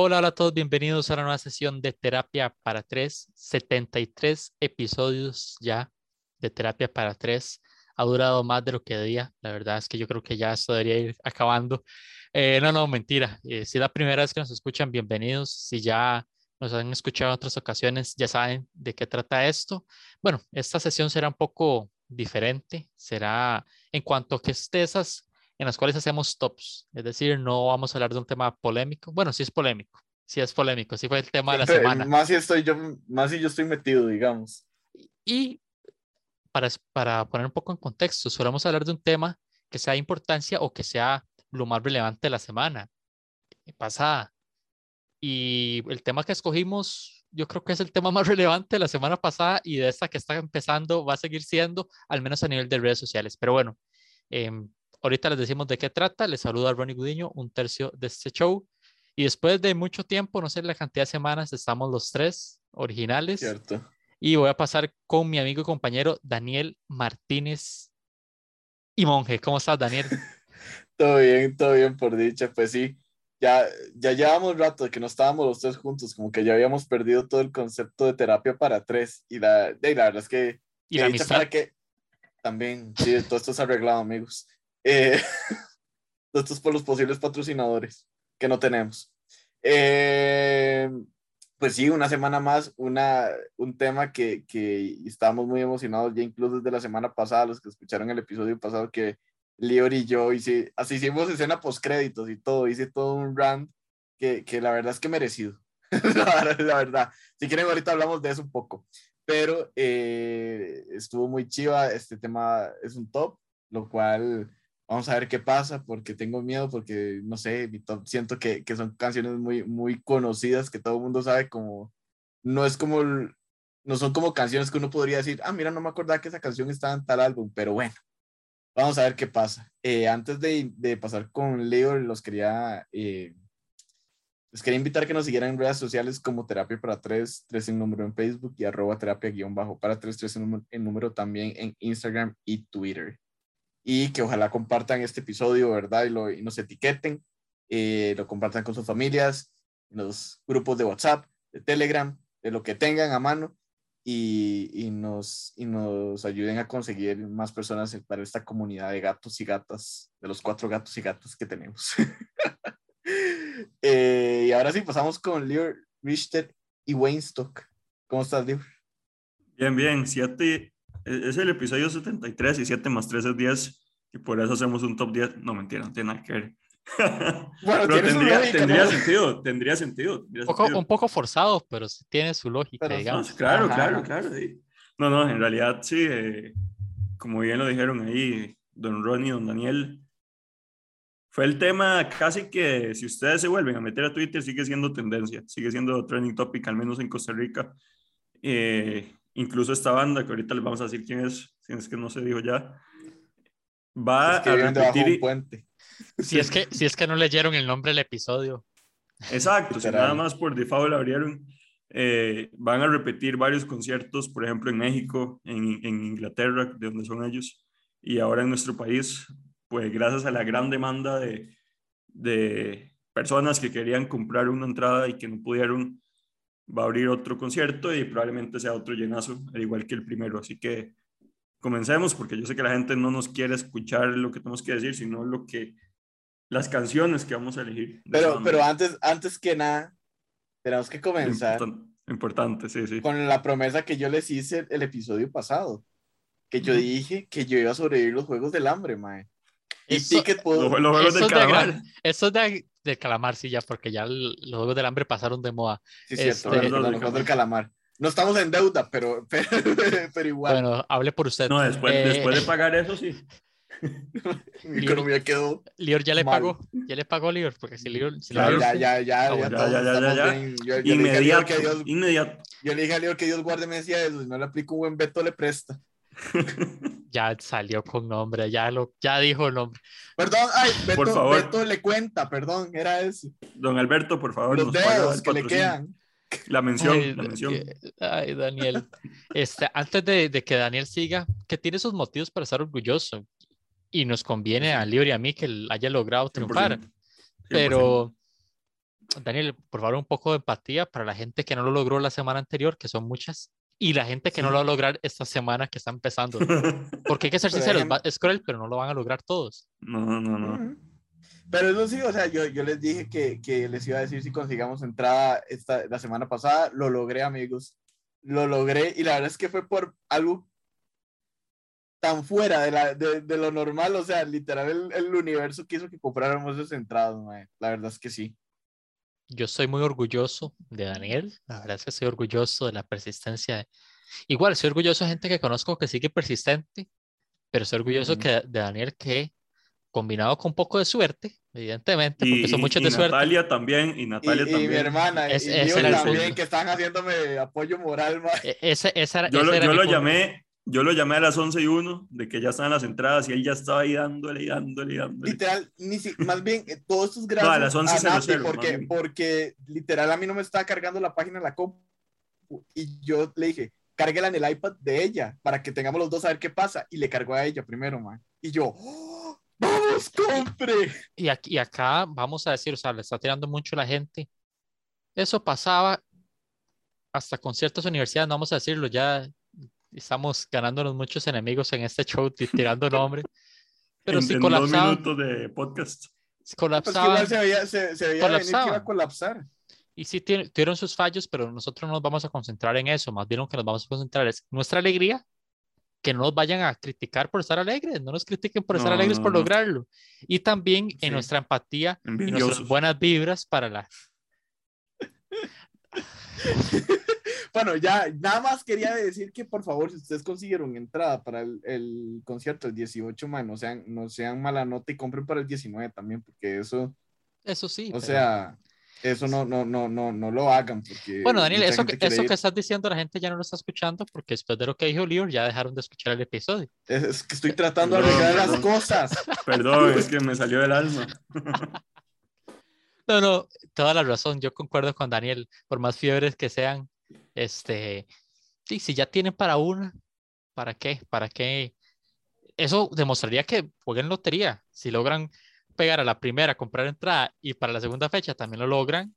Hola, hola a todos, bienvenidos a una nueva sesión de Terapia para Tres. 73 episodios ya de Terapia para Tres. Ha durado más de lo que debía. La verdad es que yo creo que ya esto debería ir acabando. Eh, no, no, mentira. Eh, si es la primera vez que nos escuchan, bienvenidos. Si ya nos han escuchado en otras ocasiones, ya saben de qué trata esto. Bueno, esta sesión será un poco diferente. Será en cuanto a que esté esas en las cuales hacemos tops. Es decir, no vamos a hablar de un tema polémico. Bueno, sí es polémico. Sí es polémico. Sí fue el tema de la semana. Más si estoy yo, más si yo estoy metido, digamos. Y para, para poner un poco en contexto, solemos hablar de un tema que sea de importancia o que sea lo más relevante de la semana pasada. Y el tema que escogimos, yo creo que es el tema más relevante de la semana pasada y de esta que está empezando va a seguir siendo, al menos a nivel de redes sociales. Pero bueno, eh, Ahorita les decimos de qué trata. Les saluda Ronnie Gudiño, un tercio de este show. Y después de mucho tiempo, no sé la cantidad de semanas, estamos los tres originales. Cierto. Y voy a pasar con mi amigo y compañero Daniel Martínez y Monje. ¿Cómo estás, Daniel? todo bien, todo bien por dicha. Pues sí, ya, ya llevamos rato que no estábamos los tres juntos, como que ya habíamos perdido todo el concepto de terapia para tres. Y la, la verdad es que... Y la amistad. Para que, también, sí, todo esto es arreglado, amigos. Eh, esto es por los posibles patrocinadores que no tenemos. Eh, pues sí, una semana más, una, un tema que, que estábamos muy emocionados ya incluso desde la semana pasada, los que escucharon el episodio pasado, que Lior y yo hice, así hicimos escena post créditos y todo, hice todo un rant que, que la verdad es que merecido, la, la, verdad. Si quieren ahorita hablamos de eso un poco, pero eh, estuvo muy chiva, este tema es un top, lo cual Vamos a ver qué pasa, porque tengo miedo, porque no sé, siento que, que son canciones muy, muy conocidas, que todo el mundo sabe como, no es como, no son como canciones que uno podría decir, ah, mira, no me acordaba que esa canción estaba en tal álbum, pero bueno, vamos a ver qué pasa. Eh, antes de, de, pasar con Leo, los quería, eh, les quería invitar que nos siguieran en redes sociales como Terapia para Tres, tres en número en Facebook y arroba terapia guion bajo para tres, tres en número también en Instagram y Twitter y que ojalá compartan este episodio, ¿verdad? Y, lo, y nos etiqueten, eh, lo compartan con sus familias, en los grupos de WhatsApp, de Telegram, de lo que tengan a mano y, y, nos, y nos ayuden a conseguir más personas para esta comunidad de gatos y gatas, de los cuatro gatos y gatas que tenemos. eh, y ahora sí, pasamos con Lior Richter y Wayne Stock. ¿Cómo estás, Lior? Bien, bien. Siete es el episodio 73 y 7 más 3 es 10 y por eso hacemos un top 10. No, mentira, no tiene nada que ver. Bueno, pero tendría, tendría sentido, tendría sentido. un, poco, un, poco, forzado, pero tiene su lógica, digamos. claro, claro, claro. Sí. No, no, en realidad sí, eh, como bien lo dijeron ahí, don Ronnie, don Daniel, fue el tema casi que si ustedes se vuelven a meter a Twitter sigue siendo tendencia, sigue siendo trending topic, al menos en Costa Rica. Eh, Incluso esta banda, que ahorita les vamos a decir quién es, si es que no se dijo ya, va a repetir... Un puente. Si es, que, si es que no leyeron el nombre del episodio. Exacto, si nada más por default abrieron. Eh, van a repetir varios conciertos, por ejemplo, en México, en, en, Inglaterra, de donde son ellos, y ahora en nuestro país, pues gracias a la gran demanda de, de personas que querían comprar una entrada y que no pudieron, va a abrir otro concierto y probablemente sea otro llenazo, al igual que el primero. Así que comencemos, porque yo sé que la gente no nos quiere escuchar lo que tenemos que decir, sino lo que las canciones que vamos a elegir. Pero, pero antes, antes que nada, tenemos que comenzar. Importante, sí, sí. Con la promesa que yo les hice el episodio pasado, que yo dije que yo iba a sobrevivir los Juegos del Hambre, mae. Y Ticket pudo... Los, Juegos del Calamar. Eso de, del calamar, sí, ya, porque ya los juegos del hambre pasaron de moda. Sí, cierto, este, no, del calamar. No estamos en deuda, pero, pero, pero igual. Bueno, hable por usted. No, después, eh, después de pagar eso, sí. Mi economía quedó. Lior ya le mal. pagó, ya le pagó Lior, porque si Lior. Si ya, Lior ya, ya, ya, ya, ya, ya. Yo, inmediato, Dios. Yo le dije a Lior que Dios guarde me decía eso, si no le aplico un buen veto, le presta. ya salió con nombre, ya lo, ya dijo el nombre. Perdón, ay, Beto, por favor. Beto le cuenta, perdón, era eso. Don Alberto, por favor. Los dedos que le quedan. La mención, ay, la mención. Ay, Daniel. Este, antes de, de, que Daniel siga, que tiene sus motivos para estar orgulloso y nos conviene a Lior y a mí que haya logrado triunfar. 100%. Pero Daniel, por favor, un poco de empatía para la gente que no lo logró la semana anterior, que son muchas, y la gente que no lo va a lograr esta semana que está empezando. Porque hay que ser sinceros, es cruel, pero no lo van a lograr todos. No, no, no. Pero eso sí, o sea, yo, yo les dije que, que, les iba a decir si consigamos entrada esta, la semana pasada, lo logré, amigos. Lo logré y la verdad es que fue por algo tan fuera de, la, de, de lo normal, o sea, literal el, el, universo quiso que compráramos esas entradas, la verdad es que sí. Yo soy muy orgulloso de Daniel, la verdad es que soy orgulloso de la persistencia. Igual, soy orgulloso de gente que conozco que sigue persistente, pero soy orgulloso que, de Daniel que combinado con un poco de suerte, evidentemente, porque son muchos de suerte. Natalia también, y Natalia también. Y mi hermana, y yo también, que están haciéndome apoyo moral, e, Ese, esa, yo lo, yo lo llamé, yo lo llamé a las 11 y 1 de que ya estaban las entradas y él ya estaba ahí dándole y dándole y dándole. Literal, ni si, más bien, eh, todos estos gracias no, a las 11 a Nati, porque, porque literal a mí no me estaba cargando la página de la compu y yo le dije, cárguela en el iPad de ella para que tengamos los dos a ver qué pasa y le cargó a ella primero, man. Y yo, ¡Oh, ¡vamos, compre! Y, aquí, y acá vamos a decir, o sea, le está tirando mucho la gente. Eso pasaba hasta con ciertas universidades, no vamos a decirlo, ya estamos ganándonos muchos enemigos en este show tirando nombre. Pero si colapsaba. dos minutos de podcast. Colapsaba. Pues se veía, se, se veía venir que iba a colapsar. Y sí tuvieron sus fallos, pero nosotros no nos vamos a concentrar en eso. Más bien lo que nos vamos a concentrar es nuestra alegría. Que no nos vayan a criticar por estar alegres, no nos critiquen por estar alegres por lograrlo. Y también en nuestra empatía y nuestras buenas vibras para la. Bueno, ya nada más quería decir que por favor, si ustedes consiguieron entrada para el, el concierto el 18, man, no sean, no sean mala nota y compren para el 19 también, porque eso. Eso sí. O sea, eso no, no, no, no, no lo hagan. Porque bueno, Daniel, eso, que, eso que estás diciendo la gente ya no lo está escuchando porque después de lo que dijo Lior ya dejaron de escuchar el episodio. Es, que estoy tratando de arreglar las cosas. Perdón, es que me salió del alma. No, no, toda la razón. Yo concuerdo con Daniel. Por más fiebres que sean, este, sí, si ya tienen para una, ¿para qué? ¿Para qué? Eso demostraría que jueguen lotería. Si logran pegar a la primera, comprar entrada y para la segunda fecha también lo logran,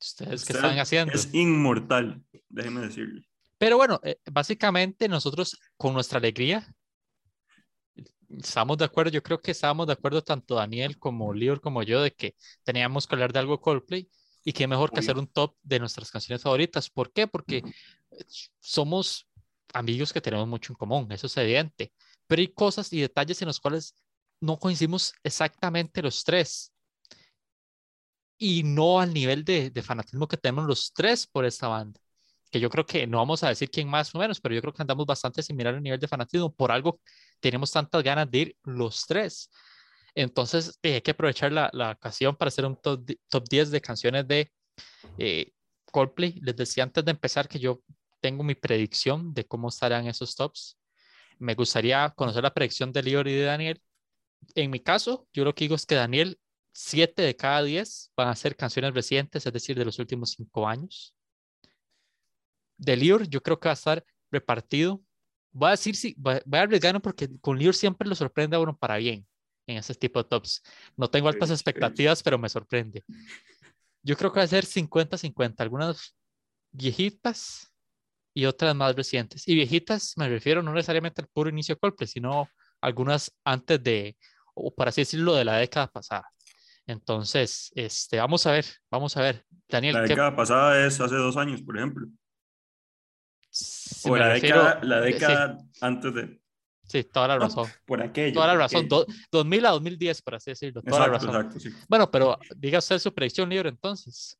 ¿ustedes qué están haciendo? Es inmortal, déjenme decirle. Pero bueno, eh, básicamente nosotros con nuestra alegría estamos de acuerdo, yo creo que estábamos de acuerdo tanto Daniel como Lior como yo de que teníamos que hablar de algo Coldplay y qué mejor que hacer un top de nuestras canciones favoritas. ¿Por qué? Porque somos amigos que tenemos mucho en común, eso es evidente, pero hay cosas y detalles en los cuales no coincidimos exactamente los tres. Y no al nivel de, de fanatismo que tenemos los tres por esta banda que yo creo que no vamos a decir quién más o menos, pero yo creo que andamos bastante similar a nivel de fanatismo. Por algo tenemos tantas ganas de ir los tres. Entonces, eh, hay que aprovechar la, la, ocasión para hacer un top, top 10 de canciones de eh, Coldplay. Les decía antes de empezar que yo tengo mi predicción de cómo estarán esos tops. Me gustaría conocer la predicción de Lior y de Daniel. En mi caso, yo lo que digo es que Daniel, 7 de cada 10 van a ser canciones recientes, es decir, de los últimos 5 años. De Lior, yo creo que va a estar repartido. Voy a decir, sí, voy a arriesgar porque con Lior siempre lo sorprende a uno para bien en ese tipo de tops. No tengo altas expectativas, pero me sorprende. Yo creo que va a ser 50-50, algunas viejitas y otras más recientes. Y viejitas me refiero no necesariamente al puro inicio de Coldplay, sino algunas antes de, o para así decirlo, de la década pasada. Entonces, este, vamos a ver, vamos a ver. Daniel. La década pasada es hace dos años, por ejemplo. O la, década, la década antes de. Sí, toda la razón. por aquello. Toda la razón. 2000 a 2010, por así decirlo. Toda la razón. Exacto, sí. Bueno, pero diga usted su predicción libre entonces.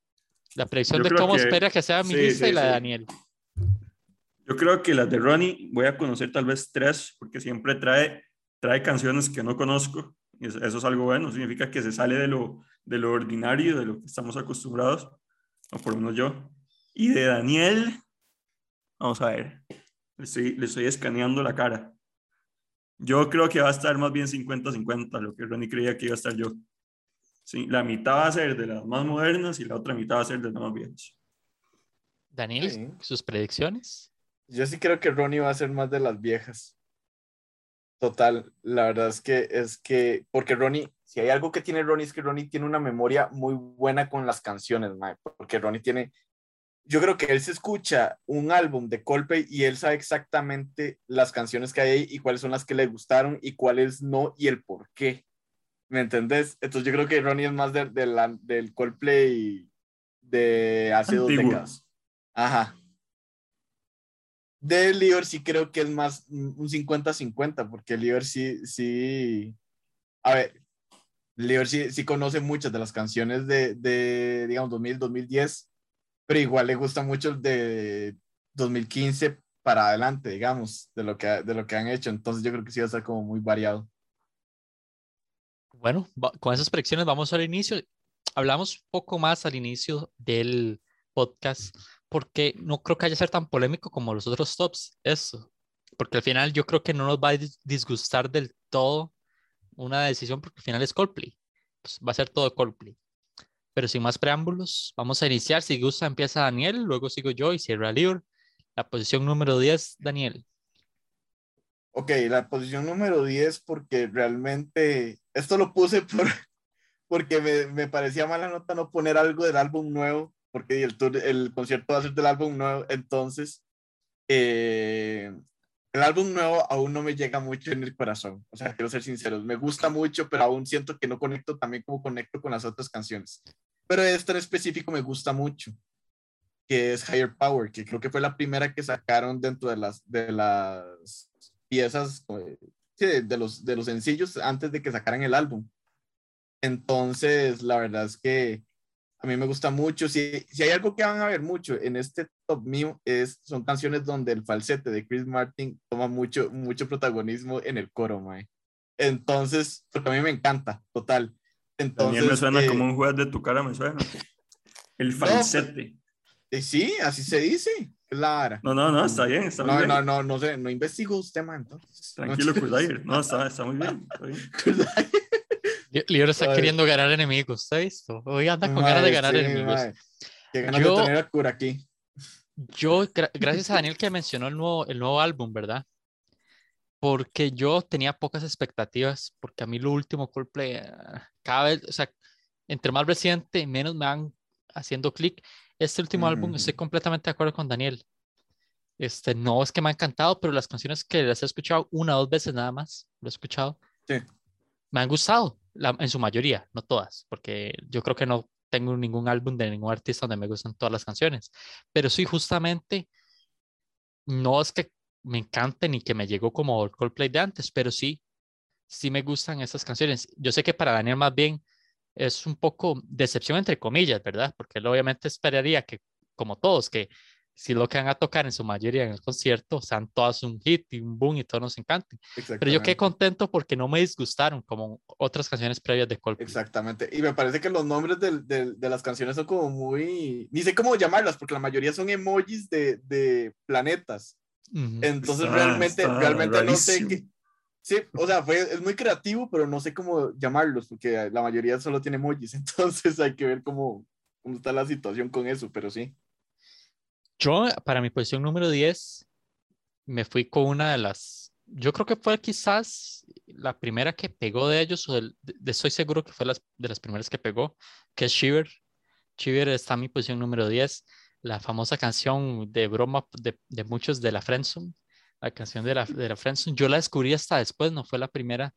La predicción de cómo espera que sea mi lista y la de Daniel. Yo creo que las de Ronnie voy a conocer tal vez tres, porque siempre trae, trae canciones que no conozco. Eso es algo bueno, significa que se sale de lo, de lo ordinario, de lo que estamos acostumbrados, o por lo menos yo. Y de Daniel, vamos a ver, le estoy, le estoy escaneando la cara. Yo creo que va a estar más bien 50-50, lo que Ronnie creía que iba a estar yo. Sí, la mitad va a ser de las más modernas y la otra mitad va a ser de las más viejas. Daniel, sus predicciones. Yo sí creo que Ronnie va a ser más de las viejas. Total, la verdad es que es que, porque Ronnie, si hay algo que tiene Ronnie es que Ronnie tiene una memoria muy buena con las canciones, mae, porque Ronnie tiene, yo creo que él se escucha un álbum de Coldplay y él sabe exactamente las canciones que hay ahí y cuáles son las que le gustaron y cuáles no y el por qué. ¿Me entendés? Entonces yo creo que Ronnie es más de, la, del Coldplay de hace dos décadas. Ajá. De Lior sí creo que es más un 50-50, porque Lior sí, sí, a ver, Lior sí, sí conoce muchas de las canciones de, de, digamos, 2000, 2010, pero igual le gusta mucho de 2015 para adelante, digamos, de lo que, de lo que han hecho. Entonces yo creo que sí va a estar como muy variado. Bueno, con esas predicciones vamos al inicio. Hablamos poco más al inicio del podcast porque no creo que haya ser tan polémico como los otros tops, eso. Porque al final yo creo que no nos va a disgustar del todo una decisión porque al final es Coldplay. Pues va a ser todo Coldplay. Pero sin más preámbulos, vamos a iniciar. Si gusta, empieza Daniel, luego sigo yo y cierra Lior. La posición número 10, Daniel. Ok, la posición número 10 porque realmente esto lo puse por, porque me, me, parecía mala nota no poner algo del álbum nuevo, porque el, tour, el concierto va a ser del álbum nuevo, entonces eh, el álbum nuevo aún no me llega mucho en el corazón, o sea, quiero ser sincero, me gusta mucho, pero aún siento que no conecto también como conecto con las otras canciones. Pero este en específico me gusta mucho, que es Higher Power, que creo que fue la primera que sacaron dentro de las, de las piezas eh, de, los, de los sencillos antes de que sacaran el álbum. Entonces, la verdad es que a mí me gusta mucho. Si, si hay algo que van a ver mucho en este top mío, es, son canciones donde el falsete de Chris Martin toma mucho, mucho protagonismo en el coro, mae. Entonces, porque a mí me encanta, total. Entonces, mí me suena como eh, un juez de tu cara, me suena. El falsete. Eh, sí, así se dice. Claro. No, no, no, está bien, está no, bien. No, no, no sé, no investigo usted, man, entonces. Tranquilo, Kudair. No, está, está muy bien. Libro está queriendo ganar enemigos, ¿está visto? Hoy anda con ganas de ganar enemigos. Qué ganas yo, de tener a cura aquí. Yo, gracias a Daniel que mencionó el nuevo, el nuevo álbum, ¿verdad? Porque yo tenía pocas expectativas, porque a mí lo último Coldplay, ah, cada vez, o sea, entre más reciente, menos me van haciendo clic. Este último álbum estoy completamente de acuerdo con Daniel. Este, no es que me ha encantado, pero las canciones que las he escuchado una o dos veces nada más, lo he escuchado, sí. me han gustado, en su mayoría, no todas, porque yo creo que no tengo ningún álbum de ningún artista donde me gustan todas las canciones, pero sí, justamente, no es que me encante ni que me llegó como el Coldplay de antes, pero sí, sí me gustan esas canciones. Yo sé que para Daniel más bien es un poco decepción entre comillas, ¿verdad? Porque él obviamente esperaría que, como todos, que si lo que van a tocar en su mayoría en el concierto sean todas un hit y un boom y todos nos encanten. Pero yo quedé contento porque no me disgustaron como otras canciones previas de Coldplay. Exactamente. Y me parece que los nombres de, de, de las canciones son como muy... Ni sé cómo llamarlas porque la mayoría son emojis de, de planetas. Entonces realmente, realmente no sé qué Sí, o sea, fue, es muy creativo, pero no sé cómo llamarlos, porque la mayoría solo tiene emojis, entonces hay que ver cómo, cómo está la situación con eso, pero sí. Yo, para mi posición número 10, me fui con una de las, yo creo que fue quizás la primera que pegó de ellos, o de, estoy seguro que fue las, de las primeras que pegó, que es Shiver. Shiver está en mi posición número 10, la famosa canción de broma de, de muchos de la Friendzone la canción de la, de la Friendzone. Yo la descubrí hasta después, no fue la primera,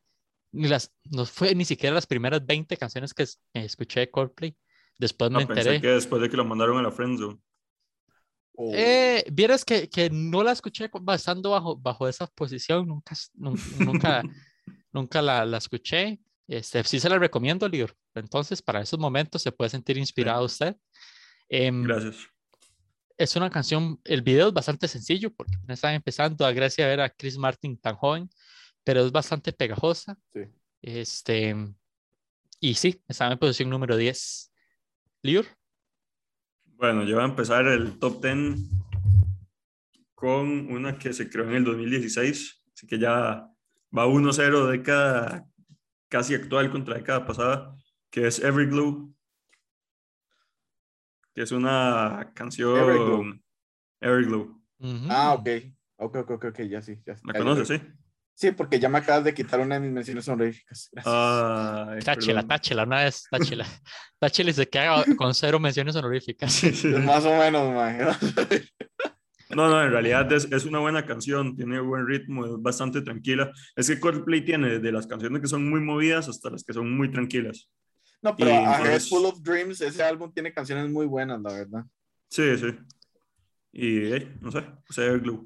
ni las, no fue ni siquiera las primeras 20 canciones que, escuché de Coldplay. Después me enteré. Pensé que después de que lo mandaron a la Friendzone. Oh. Eh, vieras que, que, no la escuché estando bajo, bajo esa posición, nunca, nunca, nunca la, la, escuché. Este, sí se la recomiendo, Lior. Entonces, para esos momentos se puede sentir inspirado usted. Em, Gracias es una canción, el video es bastante sencillo porque están empezando, a gracia ver a Chris Martin tan joven, pero es bastante pegajosa. Sí. Este, y sí, está en posición número 10. Lior. Bueno, yo voy a empezar el top 10 con una que se creó en el 2016, así que ya va 1-0 década casi actual contra década pasada, que es Everglow que es una canción Everglow. Ah, ok. Ok, ok, ok, ya sí. Ya, ¿La conoces, sí? Sí, porque ya me acabas de quitar una de mis menciones honoríficas. Ay, Táchela, perdón. táchela, una vez, táchela. Táchela y se queda con cero menciones honoríficas. Sí, sí. Pues más o menos, mae. No, no, en realidad es, es una buena canción, tiene buen ritmo, es bastante tranquila. Es que Coldplay tiene desde las canciones que son muy movidas hasta las que son muy tranquilas. No, pero Y A Head entonces- Full of Dreams, ese álbum tiene canciones muy buenas, la verdad. Sí, sí. Y, eh, no sé, o sea, Glow.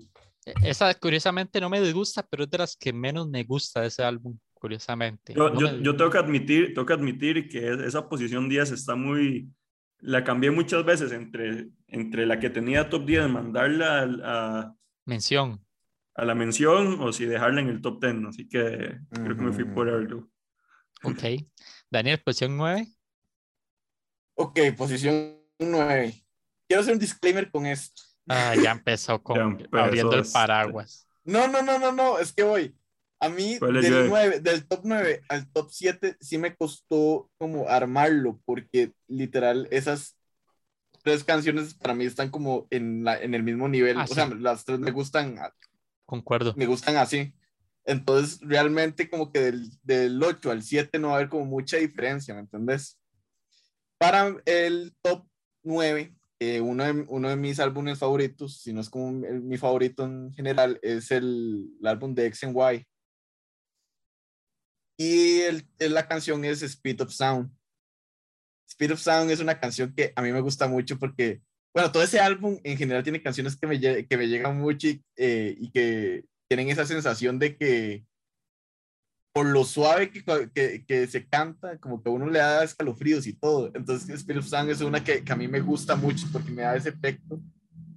Esa curiosamente no me disgusta, pero es de las que menos me gusta de ese álbum, curiosamente. Yo, No yo, me- yo tengo que admitir, tengo que admitir que es- esa posición 10 está muy... La cambié muchas veces entre, entre la que tenía top 10, mandarla al- a, Mención. a la mención o si dejarla en el top 10. Así que creo que me fui por Everglow. Ok. Daniel, posición 9. Ok, posición 9. Quiero hacer un disclaimer con esto. Ah, ya empezó con Ya empezó abriendo el este. paraguas. No, no, no, no, no, es que voy. A mí, ¿Cuál es del, Joe? 9, del top 9 al top 7, sí me costó como armarlo, porque literal, esas tres canciones para mí están como en, la, en el mismo nivel. Ah, o sea, las tres me gustan, Concuerdo. me gustan así. Entonces, realmente como que del, del 8 al 7 no va a haber como mucha diferencia, ¿me entendés? Para el top 9, eh, uno, de, uno de mis álbumes favoritos, si no es como el- mi favorito en general, es el, el álbum de X and Y. Y el, la canción es Speed of Sound. Speed of Sound es una canción que a mí me gusta mucho porque, bueno, todo ese álbum en general tiene canciones que me, que me llegan mucho y, eh, y que tienen esa sensación de que por lo suave que, que, que se canta, como que a uno le da escalofríos y todo. Entonces, Spirit of es una que, que a mí me gusta mucho porque me da ese efecto.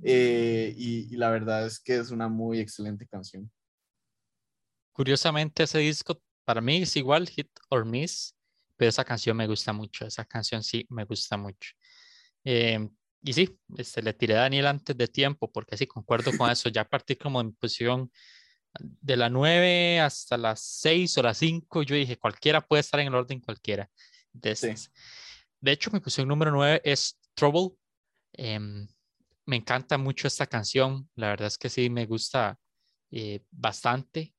eh, y, la verdad es que es una muy excelente canción. Curiosamente, ese disco para mí es igual, hit or miss, pero esa canción me gusta mucho. Esa canción sí me gusta mucho. Eh, y sí, este, le tiré a Daniel antes de tiempo, porque sí, concuerdo con eso. Ya partí como en posición de la 9 hasta las 6 o las 5. Yo dije, cualquiera puede estar en el orden cualquiera de Sí. De hecho, mi posición número 9 es Trouble. Em, me encanta mucho esta canción. La verdad es que sí, me gusta eh, bastante.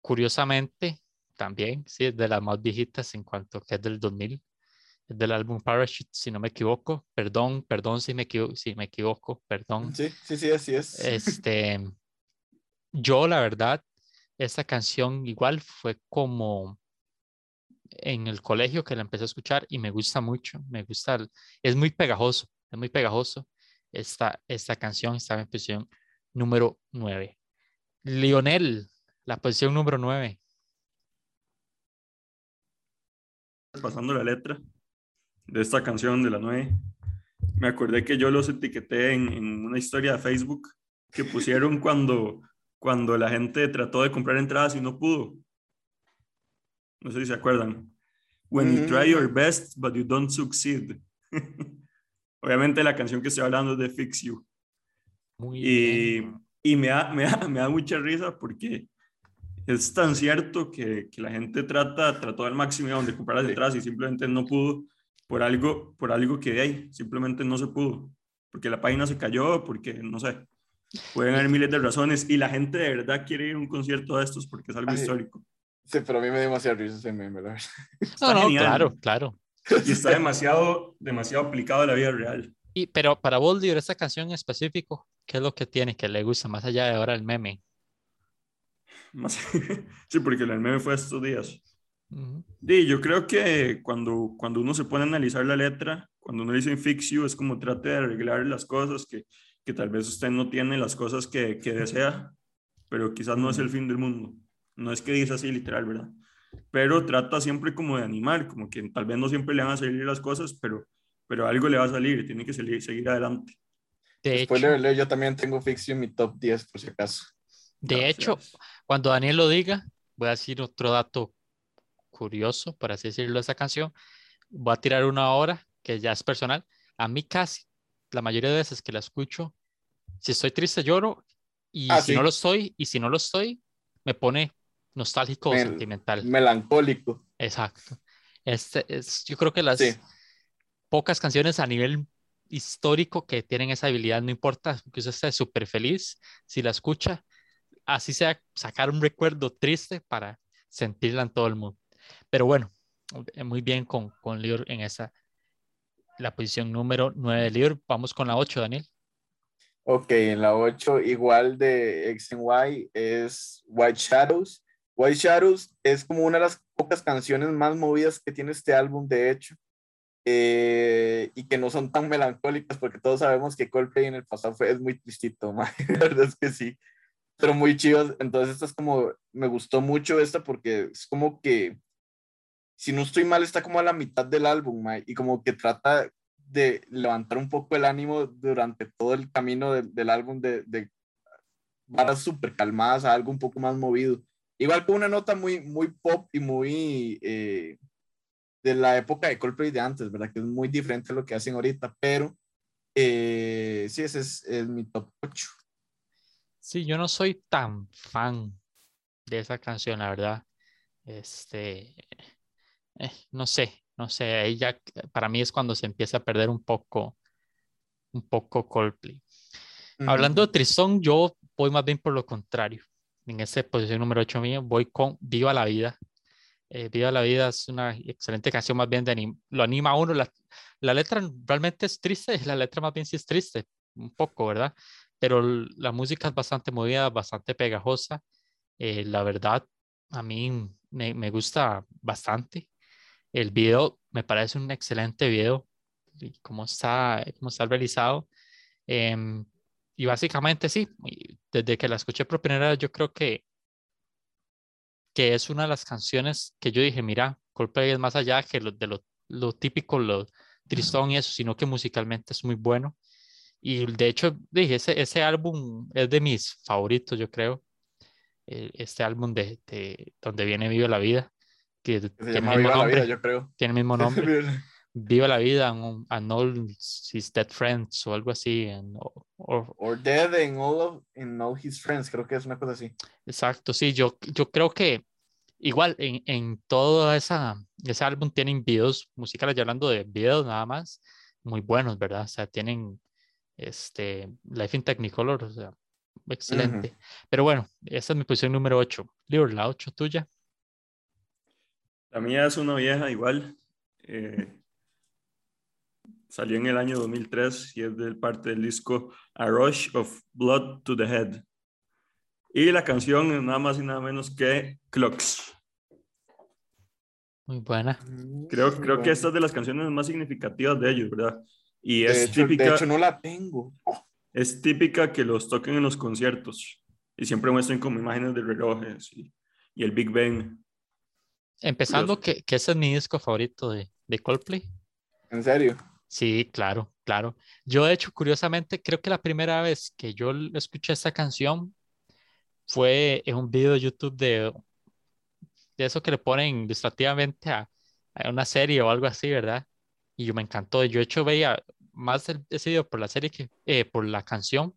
Curiosamente, también, sí, es de las más viejitas en cuanto que es del 2000. Es del álbum Parachute, si no me equivoco. Perdón, perdón si me equivoco, si me equivoco, perdón. Sí, sí, sí, así es. Este, yo la verdad, esta canción igual fue como en el colegio que la empecé a escuchar y me gusta mucho, me gusta, es muy pegajoso, es muy pegajoso. Esta, esta canción está en posición número 9. Lionel, la posición número 9. Pasando la letra de esta canción de la 9, me acordé que yo los etiqueté en una historia de Facebook que pusieron cuando, cuando la gente trató de comprar entradas y no pudo. No sé si se acuerdan. When you try your best, but you don't succeed. Obviamente la canción que estoy hablando es de Fix You. Muy Y, bien. y me, da, me, da, me da mucha risa porque es tan cierto que, que la gente trata, trató al máximo de comprar las Sí. entradas y simplemente no pudo por algo, por algo que de ahí, simplemente no se pudo. Porque la página se cayó, porque no sé. Pueden haber miles de razones y la gente de verdad quiere ir a un concierto de estos porque es algo Ay. histórico. Sí, pero a mí me dio demasiado risa ese meme, la verdad. No, no, genial. claro, claro. Y está demasiado, demasiado aplicado a la vida real. Y, pero para Boldiver, esta canción en específico, ¿qué es lo que tiene que le gusta más allá de ahora el meme? Más- sí, porque el meme fue estos días. Ujú. Sí, yo creo que cuando, cuando uno se pone a analizar la letra, cuando uno dice fix you, es como trate de arreglar las cosas, que, que tal vez usted no tiene las cosas que, que desea, pero quizás no es el fin del mundo. No es que dice así literal, ¿verdad? Pero trata siempre como de animar, como que tal vez no siempre le van a salir las cosas, pero, pero algo le va a salir, tiene que salir, seguir adelante. De hecho, Spoiler alert, yo también tengo Fixio en mi top 10, por si acaso. de hecho, Gracias. cuando Daniel lo diga, voy a decir otro dato curioso, por así decirlo, de esta canción. Voy a tirar una hora que ya es personal. A mí casi, la mayoría de veces que la escucho, si estoy triste lloro y Ah, si sí. no lo estoy, y si no lo estoy, me pone nostálgico o sentimental. Melancólico. Exacto. Este es, yo creo que las Sí. pocas canciones a nivel histórico que tienen esa habilidad, no importa que usted esté súper feliz, si la escucha, así sea sacar un recuerdo triste para sentirla en todo el mundo. Pero bueno, eh, muy bien con, con Lior en esa, la posición número 9 de Lior. Vamos con la 8, Daniel. Ok, en la 8, igual de X Y, es White Shadows. White Shadows es como una de las pocas canciones más movidas que tiene este álbum, de hecho, eh, y que no son tan melancólicas, porque todos sabemos que Coldplay en el pasado fue, es muy tristito, la verdad es que sí, pero muy chido. Entonces, esta es como, me gustó mucho esta porque es como que, si no estoy mal, está como a la mitad del álbum, y como que trata de levantar un poco el ánimo durante todo el camino del álbum, de, de varas súper calmadas a algo un poco más movido. Igual con una nota muy, muy pop y muy eh, de la época de Coldplay de antes, ¿verdad? Que es muy diferente a lo que hacen ahorita, pero eh, sí, ese es, es, mi top 8. Sí, yo no soy tan fan de esa canción, la verdad. Este, eh, no sé, no sé, ella para mí es cuando se empieza a perder un poco, un poco Coldplay. Hablando de Tristón, yo voy más bien por lo contrario. En esa posición número 8 mío, voy con Viva la Vida. Eh, Viva la Vida es una excelente canción, más bien de lo anima a uno. La, la, letra realmente es triste, la letra más bien sí es triste, un poco, ¿verdad? Pero la música es bastante movida, bastante pegajosa. Eh, la verdad, a mí me, me gusta bastante. El video me parece un excelente video, cómo está, cómo está realizado. Em, y básicamente sí, desde que la escuché por primera vez, yo creo que, que es una de las canciones que yo dije, mira, Coldplay es más allá que lo, de lo, lo típico, lo tristón y eso, sino que musicalmente es muy bueno. Y de hecho, dije, ese, ese álbum es de mis favoritos, yo creo. E, este álbum de, de Donde viene Vive la Vida que tiene el mismo nombre, yo creo. Tiene el mismo nombre. Viva la vida, and all his dead friends o algo así. or, dead and all, of, all his friends, creo que es una cosa así. Exacto, sí, yo, yo creo que igual en, en todo esa, ese álbum tienen videos musicales, ya hablando de videos nada más, muy buenos, ¿verdad? O sea, tienen este, Life in Technicolor, o sea, excelente. Pero bueno, esa es mi posición número 8. Libro, la 8 tuya. La mía es una vieja igual. Eh, salió en el año 2003 y es de parte del disco A Rush of Blood to the Head. Y la canción es nada más y nada menos que Clocks. Muy buena. Creo, creo que esta es de las canciones más significativas de ellos, ¿verdad? Y es típica. De hecho, no la tengo. Es típica que los toquen en los conciertos y siempre muestren como imágenes de relojes y, y el Big Ben. Empezando que, que, ese es mi disco favorito de, de Coldplay. ¿En serio? Sí, claro, claro. Yo, de hecho, curiosamente, creo que la primera vez que yo escuché esta canción fue en un video de YouTube de, de eso que le ponen ilustrativamente a, a, una serie o algo así, ¿verdad? Y yo me encantó. Yo, de hecho, veía más el, ese video por la serie que eh, por la canción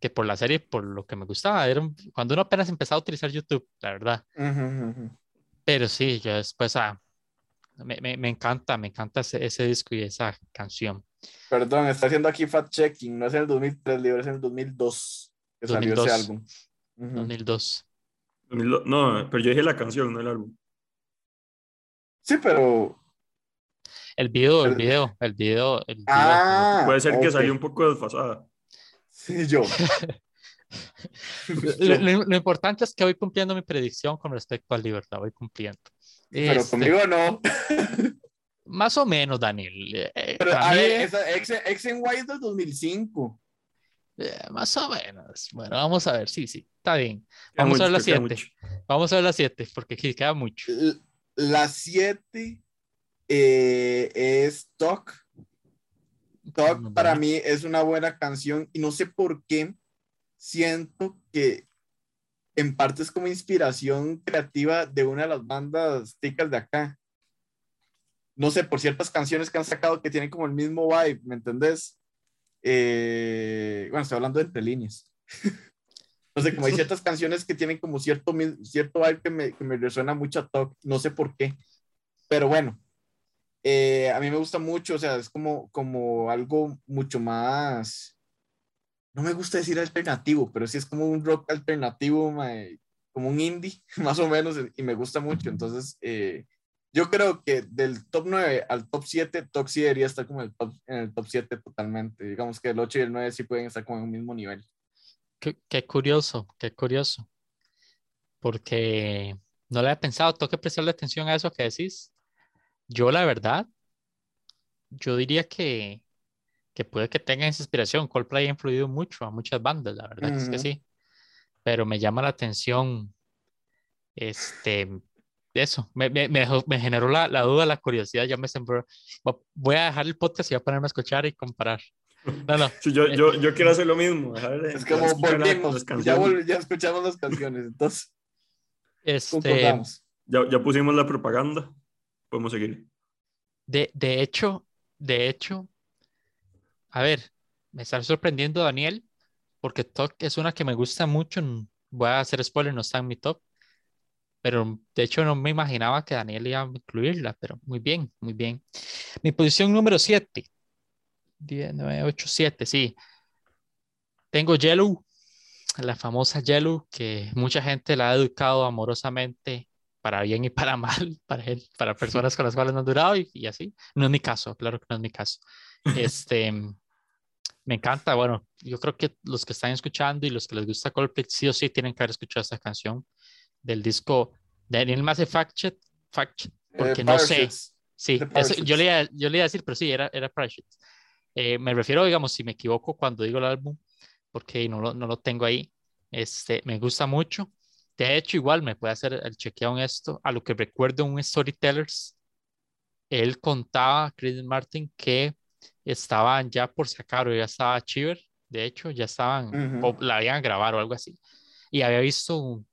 que por la serie, por lo que me gustaba. Era cuando uno apenas empezaba a utilizar YouTube, la verdad. Pero sí, yo después ah, me, me, me, encanta, me encanta ese, ese, disco y esa canción. Perdón, está haciendo aquí fact checking, no es en el 2003, es en el 2002 que 2002, salió ese álbum. Uh -huh. 2002. No, pero yo dije la canción, no el álbum. Sí, pero. El video, el video, el video. El video ah, puede ser okay. que salió un poco desfasada. Sí, yo. lo, lo, lo, importante es que voy cumpliendo mi predicción con respecto al Libertad, voy cumpliendo. Pero este, conmigo no. más o menos, Daniel. Eh, Pero a ver, esa X, X en es del 2005. Eh, más o menos. Bueno, vamos a ver. Sí, sí, está bien. Vamos mucho, a ver la 7. Vamos a ver la 7, porque aquí queda mucho. La 7 eh, es Talk. Talk para mí es una buena canción y no sé por qué siento que en parte es como inspiración creativa de una de las bandas ticas de acá. No sé, por ciertas canciones que han sacado que tienen como el mismo vibe, ¿me entendés? Eh, bueno, estoy hablando de entre líneas. no sé, como hay ciertas canciones que tienen como cierto, cierto vibe que me, que me resuena mucho a Talk, no sé por qué. Pero bueno, eh, a mí me gusta mucho, o sea, es como, como algo mucho más no me gusta decir alternativo, pero sí es como un rock alternativo, como un indie, más o menos, y me gusta mucho. Entonces, eh, yo creo que del top 9 al top 7, Toxi debería estar como el top, en el top 7 totalmente. Digamos que el 8 y el 9 sí pueden estar como en el mismo nivel. Qué, curioso, qué curioso. Porque no le había pensado, tengo que prestarle atención a eso que decís. Yo, la verdad, yo diría que, que puede que tenga esa inspiración. Coldplay ha influido mucho a muchas bandas, la verdad es que sí. Pero me llama la atención este, eso, me, me, me, generó la, la, duda, la curiosidad, ya me sembró. Voy a dejar el podcast y voy a ponerme a escuchar y comparar. No, no. yo, yo, yo, quiero hacer lo mismo. es como volvimos, ya, ya, escuchamos las canciones, entonces. Este, ya, ya pusimos la propaganda, podemos seguir. De, de hecho, de hecho, a ver, me está sorprendiendo Daniel, porque Talk es una que me gusta mucho. Voy a hacer spoiler, no está en mi top pero de hecho no me imaginaba que Daniel iba a incluirla, pero muy bien, muy bien. Mi posición número 7, 10, 9, 8, 7, sí. Tengo Yellow, la famosa Yellow, que mucha gente la ha educado amorosamente para bien y para mal, para, para personas con las cuales no han durado y, y, así. No es mi caso, claro que no es mi caso. Este, me encanta, bueno, yo creo que los que están escuchando y los que les gusta Coldplay sí o sí tienen que haber escuchado esta canción del disco Daniel más Fact Fact eh, porque no sé. Sí, yo, le iba, yo le iba a decir, pero sí, era, era eh, me refiero, digamos, si me equivoco cuando digo el álbum, porque no lo, no lo tengo ahí. Este, me gusta mucho. De hecho, igual me puede hacer el chequeo en esto. A lo que recuerdo un Storytellers, él contaba, Chris Martin, que estaban ya por sacar o ya estaba Chiver. De hecho, ya estaban, o la habían grabar o algo así. Y había visto un,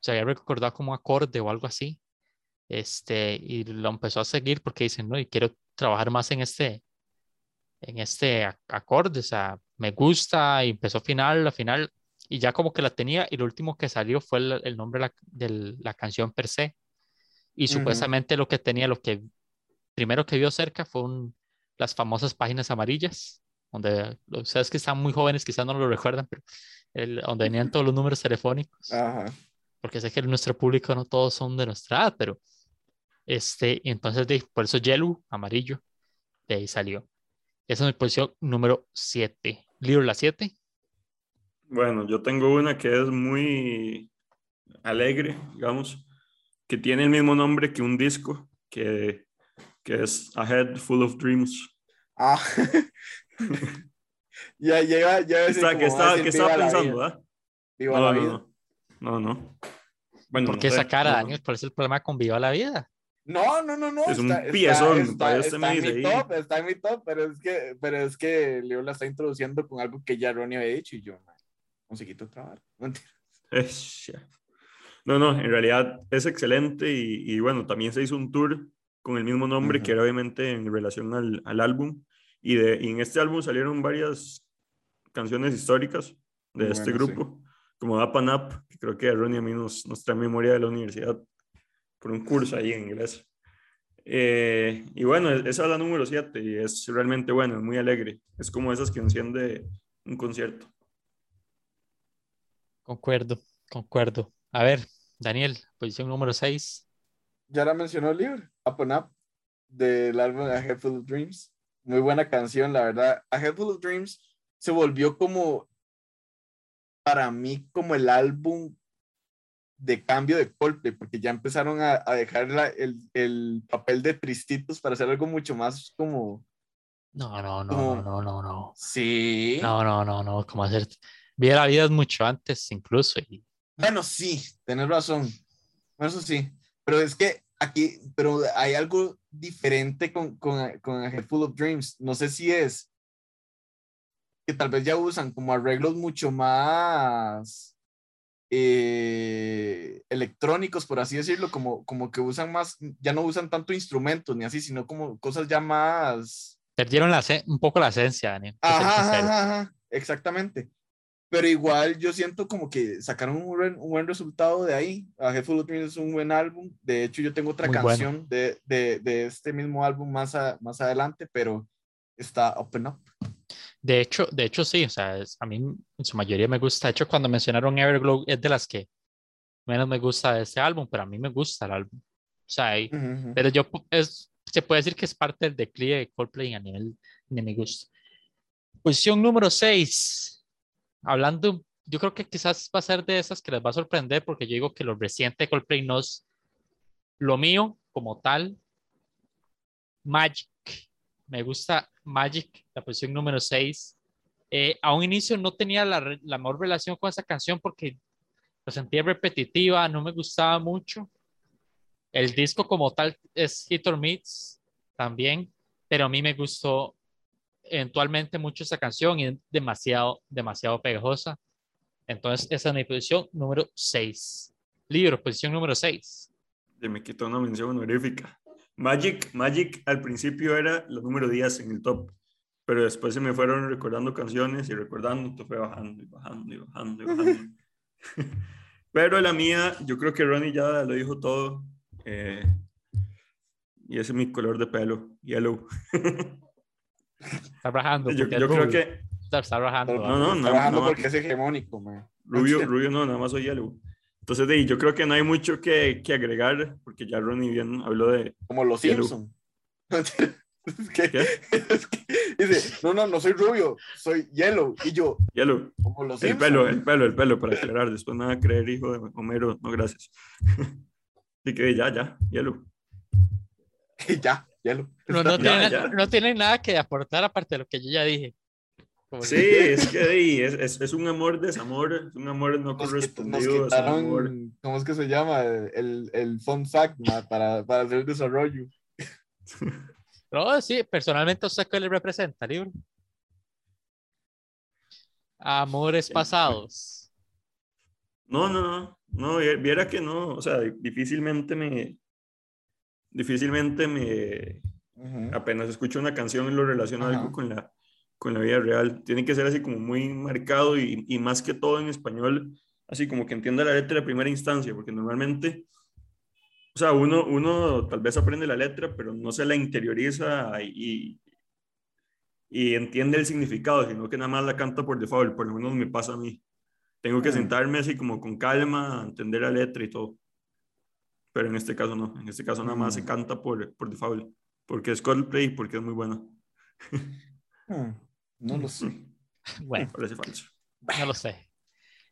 se había recordado como acorde o algo así. Este, y lo empezó a seguir porque dicen, no, y quiero trabajar más en este, en este acorde, o sea, me gusta, y empezó a final, la final, y ya como que la tenía, y lo último que salió fue el, nombre de la, canción per se. Y supuestamente lo que tenía, lo que primero que vio cerca fue las famosas páginas amarillas, donde ustedes que están muy jóvenes quizás no lo recuerdan, pero el, donde venían todos los números telefónicos. Ajá porque sé que nuestro público no todos son de nuestra edad, pero este, entonces de, por eso Yellow, amarillo, de ahí salió. Esa es mi posición número 7. ¿Libro la 7? Bueno, yo tengo una que es muy alegre, digamos, que tiene el mismo nombre que un disco, que, que es A Head Full of Dreams. Ah, ya llega, ya está, que estaba, que estaba pensando, ¿ah? Viva la vida. No, no. Bueno, ¿Por qué no cara, Daniel? ¿Cuál es el problema con Viva la Vida? No, no, no, no. Es un piezón. Está, está, en mi top, está en mi top, pero es que, pero es que Leo la está introduciendo con algo que ya Ronnie había dicho y yo, musiquito trabajar. No, no, en realidad es excelente y, y, bueno, también se hizo un tour con el mismo nombre que era obviamente en relación al, al álbum y, de, y en este álbum salieron varias canciones históricas de este grupo como Up que creo que a Ronnie a mí nos, nos trae memoria de la universidad por un curso ahí en inglés. Eh, y bueno, esa es la número 7 y es realmente bueno, es muy alegre. Es como esas que enciende un concierto. Concuerdo, concuerdo. A ver, Daniel, posición número 6. Ya la mencionó el libro, Up and Up, del álbum A Head Full of Dreams. Muy buena canción, la verdad. A Head Full of Dreams se volvió como para mí como el álbum de cambio de Coldplay, porque ya empezaron a, a dejar el, el, papel de tristitos para hacer algo mucho más como... No, no, no, no, no, no, no. Sí. No, no, no, no, como hacer... Vi la vida mucho antes incluso. Y... Bueno, sí, tenés razón. Eso sí, pero es que aquí, pero hay algo diferente con, con, con A Head Full of Dreams. No sé si es tal vez ya usan como arreglos mucho más eh, electrónicos, por así decirlo, como, como que usan más, ya no usan tanto instrumentos ni así, sino como cosas ya más... Perdieron la, un poco la esencia, Daniel. Ajá, exactamente. Pero igual yo siento como que sacaron un buen, un buen resultado de ahí. A Head Full of Dreams es un buen álbum. De hecho, yo tengo otra canción de, de, de, este mismo álbum más, más adelante, pero está Open Up. De hecho, de hecho sí, o sea, a mí en su mayoría me gusta. De hecho, cuando mencionaron Everglow es de las que menos me gusta de este álbum, pero a mí me gusta el álbum. O sea, pero yo es, se puede decir que es parte del declive de Coldplay a nivel de mi gusto. Posición número 6. Hablando, yo creo que quizás va a ser de esas que les va a sorprender porque yo digo que lo reciente de Coldplay no es lo mío como tal. Magic. Me gusta Magic, la posición número 6. Eh, a un inicio no tenía la, la mejor relación con esa canción porque lo sentía repetitiva, no me gustaba mucho. El disco como tal es Hit or Meets también, pero a mí me gustó eventualmente mucho esa canción y es demasiado, demasiado pegajosa. Entonces, esa es mi posición número 6. Libro, posición número 6. Me quitó una mención honorífica. Magic, Magic al principio era la número 10 en el top, pero después se me fueron recordando canciones y recordando, todo fue bajando y bajando y bajando y bajando. pero la mía, yo creo que Ronnie ya lo dijo todo. Eh, y ese es mi color de pelo, yellow. Está bajando. Yo, creo que. Está, bajando. No, no, no. Está bajando porque es hegemónico, man. Rubio, rubio no, nada más soy yellow. Entonces, de, yo creo que no hay mucho que, que agregar, porque ya Ronnie bien habló de. Como los Simpsons. dice, no, no, no soy rubio, soy yellow. Y yo, yellow. Como los el pelo, el pelo, el pelo, para aclarar. Después nada, creer hijo de Homero, no, gracias. Así que ya, ya, yellow. ya, No, no, no tienen nada que aportar aparte de lo que yo ya dije. Sí, es que es, es, un amor desamor, es un amor no correspondido. ¿Cómo es que se llama? El, el fun fact para, para hacer el desarrollo. No, sí, personalmente, ¿usted qué le representa, libro? Amores pasados. No, no, no, no, viera que no, o sea, difícilmente me, difícilmente me, apenas escucho una canción y lo relaciono algo con la, con la vida real. Tiene que ser así como muy marcado y, y, más que todo en español, así como que entienda la letra de primera instancia, porque normalmente, o sea, uno, uno tal vez aprende la letra, pero no se la interioriza y, y entiende el significado, sino que nada más la canta por default, por lo menos me pasa a mí. Tengo que sentarme así como con calma, entender la letra y todo. Pero en este caso no, en este caso nada más se canta por, por default, porque es Coldplay y porque es muy bueno. Hmm. No lo sé. Bueno, parece falso. No lo sé.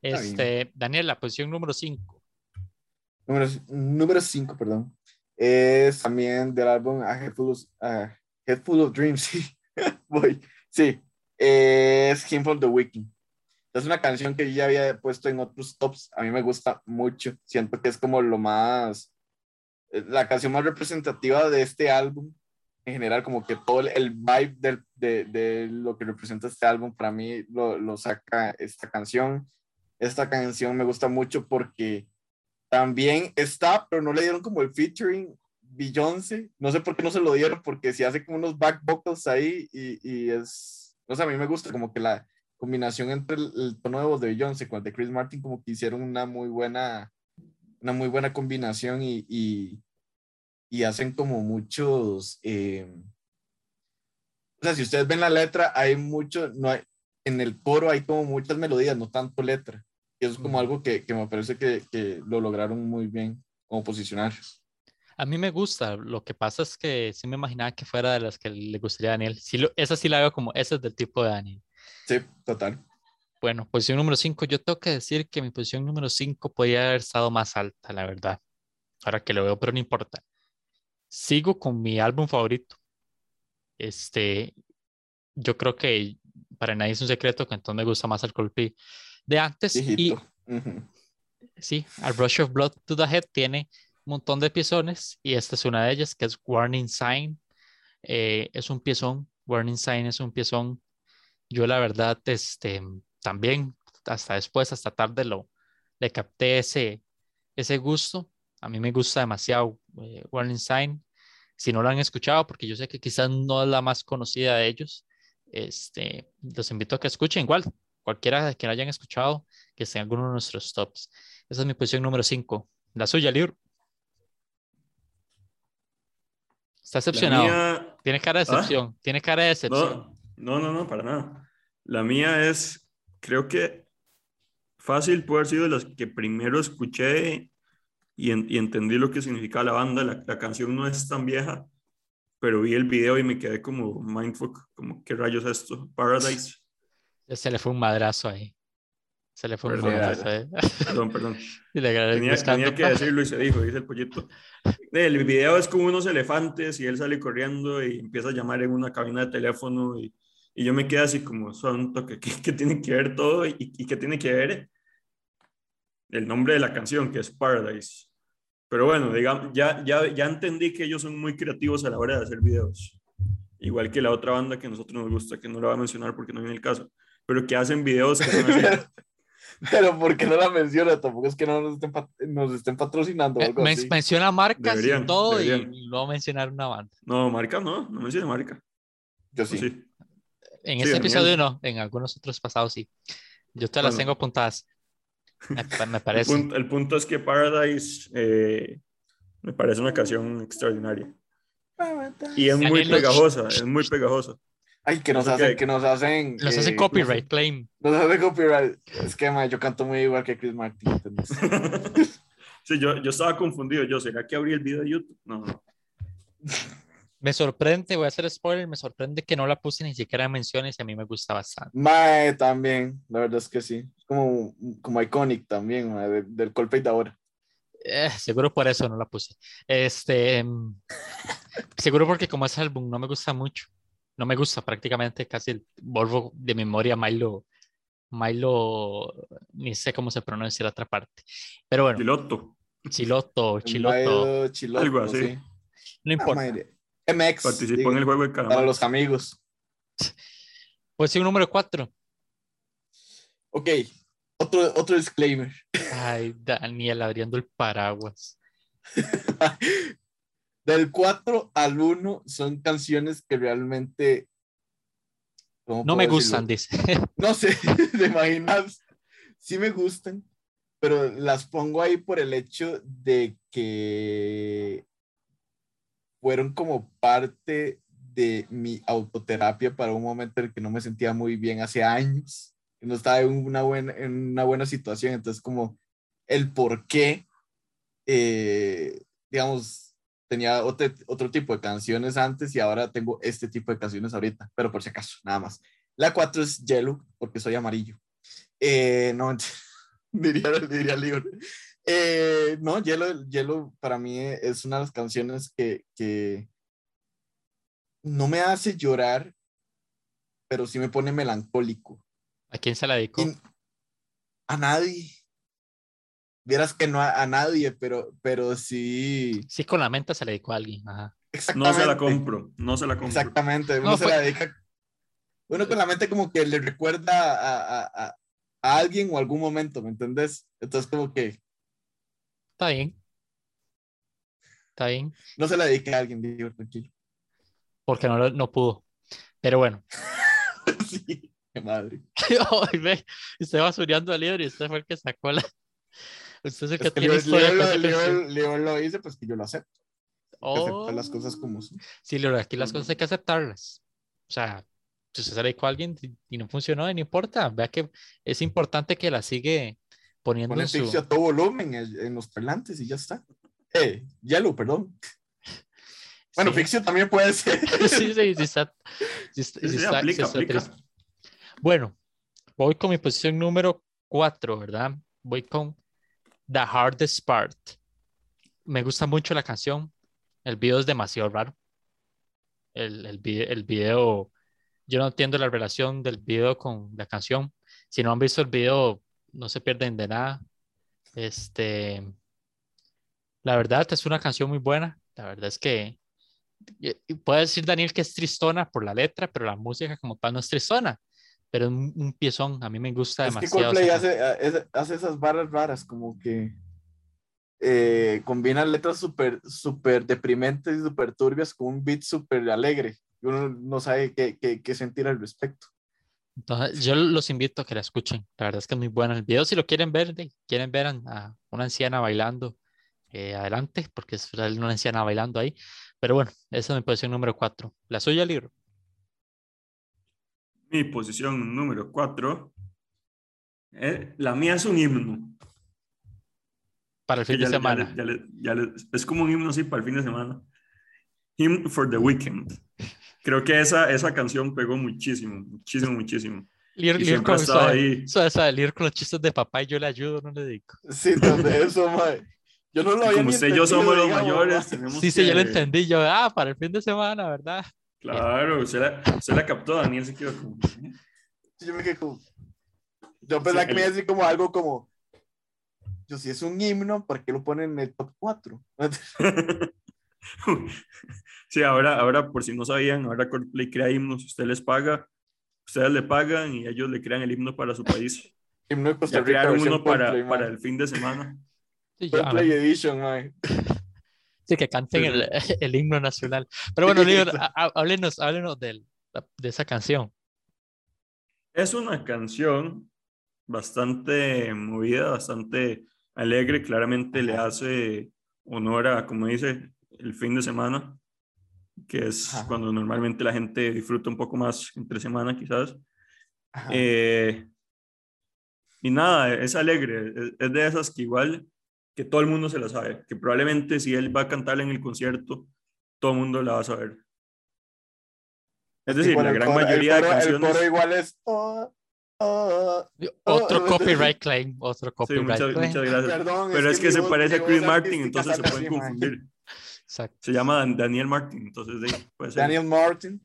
Este, Daniel, la posición número 5. Número 5, perdón. Es también del álbum A Head Full of, Head Full of Dreams. Sí, voy. Sí, es Him from the Wiki. Es una canción que yo ya había puesto en otros tops. A mí me gusta mucho. Siento que es como lo más. Eh, la canción más representativa de este álbum en general, como que todo el vibe del, de, de, lo que representa este álbum, para mí lo, lo, saca esta canción. Esta canción me gusta mucho porque también está, pero no le dieron como el featuring Beyoncé. No sé por qué no se lo dieron, porque si hace como unos back vocals ahí y, y es, o sea, a mí me gusta como que la combinación entre el, tono de voz de Beyoncé con el de Chris Martin, como que hicieron una muy buena, una muy buena combinación y, y y hacen como muchos, eh, o sea, si ustedes ven la letra, hay mucho, no hay, en el coro hay como muchas melodías, no tanto letra. Y eso es como algo que, que me parece que, que, lo lograron muy bien como posicionar. A mí me gusta, lo que pasa es que sí me imaginaba que fuera de las que le gustaría a Daniel. Sí, lo, esa sí la veo como, esa es del tipo de Daniel. Sí, total. Bueno, posición número 5, yo tengo que decir que mi posición número 5 podría haber estado más alta, la verdad. Ahora que lo veo, pero no importa sigo con mi álbum favorito. Este, yo creo que para nadie es un secreto que entonces me gusta más el Coldplay de antes. Y, Sí, A Rush of Blood to the Head tiene un montón de piezones y esta es una de ellas que es Warning Sign. Eh, es un piezón, Warning Sign es un piezón. Yo la verdad, este, también hasta después, hasta tarde lo le capté ese, ese gusto a mí me gusta demasiado eh, Warning Sign. Si no lo han escuchado, porque yo sé que quizás no es la más conocida de ellos, este, los invito a que escuchen igual. Cualquiera que lo hayan escuchado, que esté en alguno de nuestros tops. Esa es mi posición número 5. La suya, Liur. Está decepcionado. Tiene cara de ¿Ah? decepción. Tiene cara de decepción. No, no, no, para nada. La mía es, creo que fácil puede haber sido de las que primero escuché y, entendí lo que significaba la banda. La, canción no es tan vieja, pero vi el video y me quedé como mindfuck, como qué rayos es esto, Paradise. Se le fue un madrazo ahí. Se le fue un madrazo. ¿eh? Perdón, perdón. tenía, que decirlo y se dijo, dice el pollito. El video es como unos elefantes y él sale corriendo y empieza a llamar en una cabina de teléfono y, y yo me quedé así como, son que, que, tiene que ver todo y, y que tiene que ver el nombre de la canción, que es Paradise. Pero bueno, digamos, ya, ya, ya entendí que ellos son muy creativos a la hora de hacer videos. Igual que la otra banda que a nosotros nos gusta, que no la voy a mencionar porque no viene el caso, pero que hacen videos que pero ¿por qué no la menciona? Tampoco es que no nos estén, nos estén patrocinando. Algo así. Menciona marcas y todo y no mencionar una banda. No, marca no, no menciona marca. Yo sí. En este episodio no, en algunos otros pasados sí. Yo te las tengo apuntadas. Me, parece. El punto, es que Paradise eh, me parece una canción extraordinaria. Y es muy pegajosa, es muy pegajosa. Ay, que nos hacen, que nos hacen. Nos hacen eh, copyright claim. Nos hacen copyright. Es que yo canto muy igual que Chris Martin. sí, yo, yo estaba confundido. Yo, ¿será que abrí el video de YouTube? No, no. Me sorprende, voy a hacer spoiler, me sorprende que no la puse ni siquiera en menciones y a mí me gusta bastante. Mae, también, la verdad es que sí. Como, como iconic también, del golpe de ahora. Eh, seguro por eso no la puse. Este, em, seguro porque como ese álbum no me gusta mucho, no me gusta prácticamente casi el Volvo de memoria Milo, Milo, ni sé cómo se pronuncia la otra parte. Pero bueno. Chiloto. Chiloto, Chiloto. Algo así. No importa. Ah, MX. Participó en el juego de calamar. Para los amigos. Pues sí, un número 4. Ok, otro, otro disclaimer. Ay, Daniel abriendo el paraguas. Del 4 al 1 son canciones que realmente... No me gustan, dice. No sé, ¿te imaginas? Sí me gustan, pero las pongo ahí por el hecho de que fueron como parte de mi autoterapia para un momento en el que no me sentía muy bien hace años, no estaba en una buena, en una buena situación, entonces como el por qué, eh, digamos, tenía otro, otro tipo de canciones antes y ahora tengo este tipo de canciones ahorita, pero por si acaso, nada más. La 4 es Yellow, porque soy amarillo. Eh, no, diría, diría libre. Eh, no, Yellow, Yellow para mí es una de las canciones que, que no me hace llorar, pero sí me pone melancólico. ¿A quién se la dedicó? a nadie. Vieras que no a, nadie, pero, pero sí. Sí, con la mente se la dedicó a alguien. No se la compro, no se la compro. Exactamente, uno se la dedica. Uno con la mente como que le recuerda a, a, a alguien o algún momento, ¿me entendés? Entonces como que Está bien. Está bien. No se la dedique a alguien, digo, tranquilo. Porque no, no pudo. Pero bueno. sí, qué madre. Ay, ve, usted va subiendo al libro y usted fue el que sacó la. Usted es el que, tiene historia. Leo, lo dice, pues que yo lo acepto. Oh. las cosas como son. Sí, Leo, aquí las cosas hay que aceptarlas. O sea, si usted dedicó a alguien y no funcionó, no importa. Vea que es importante que la sigue poniendo Pone su... a todo volumen en, los parlantes y ya está. Eh, Yellow, perdón. Bueno, ficción también puede ser. sí, sí, sí, está, sí, sí, aplica, aplica. Bueno, voy con mi posición número 4, ¿verdad? Voy con The Hardest Part. Me gusta mucho la canción. El video es demasiado raro. El, el, el video, yo no entiendo la relación del video con la canción. Si no han visto el video, no se pierden de nada. Este, la verdad es una canción muy buena. La verdad es que puede decir Daniel que es tristona por la letra, pero la música como tal no es tristona. Pero es un, piezón, a mí me gusta es demasiado. Que hace, hace, esas barras raras, como que eh, combina letras súper super deprimentes y súper turbias con un beat súper alegre. Uno no sabe qué, qué, qué sentir al respecto. Entonces, yo los invito a que la escuchen. La verdad es que es muy bueno el video. Si lo quieren ver, quieren ver a una anciana bailando, eh, adelante, porque es una anciana bailando ahí. Pero bueno, esa es mi posición número 4. La suya, libro. Mi posición número 4. Eh, la mía es un himno. Para el fin de semana. es como un himno así para el fin de semana. Hymn for the Weekend. Creo que esa, esa canción pegó muchísimo, muchísimo, muchísimo. Leer, con, ahí. con los chistes de papá y yo le ayudo, no le digo. Sí, donde eso, mae. Yo no lo había Como usted y yo somos los mayores. sí, sí, yo lo entendí. Yo, ah, para el fin de semana, ¿verdad? Claro, se la, se la captó, Daniel se quedó como. Yo me quedé como. Yo pensaba que me iba a decir como algo como. Yo, si es un himno, ¿por qué lo ponen en el top 4? sí, ahora, ahora, por si no sabían, ahora Coldplay crea himnos, usted les paga, ustedes le pagan y ellos le crean el himno para su país. Himno de Costa Rica, ya crearon uno para, para el fin de semana. Sí, Coldplay Edition, man. Sí, que canten el, el, himno nacional. Pero bueno, Lior, háblenos, háblenos de, de esa canción. Es una canción bastante movida, bastante alegre, claramente le hace honor a, como dice, el fin de semana, que es cuando normalmente la gente disfruta un poco más entre semana quizás. Eh, y nada, es alegre, es, de esas que igual que todo el mundo se la sabe, que probablemente si él va a cantar en el concierto, todo el mundo la va a saber. Es decir, la gran mayoría de canciones... El igual es... Oh, oh, otro oh, copyright claim, otro copyright muchas, Muchas gracias. Pero es que, se parece a Chris Martin, entonces se pueden confundir. Se llama Daniel Martin, entonces puede ser. Daniel Martin.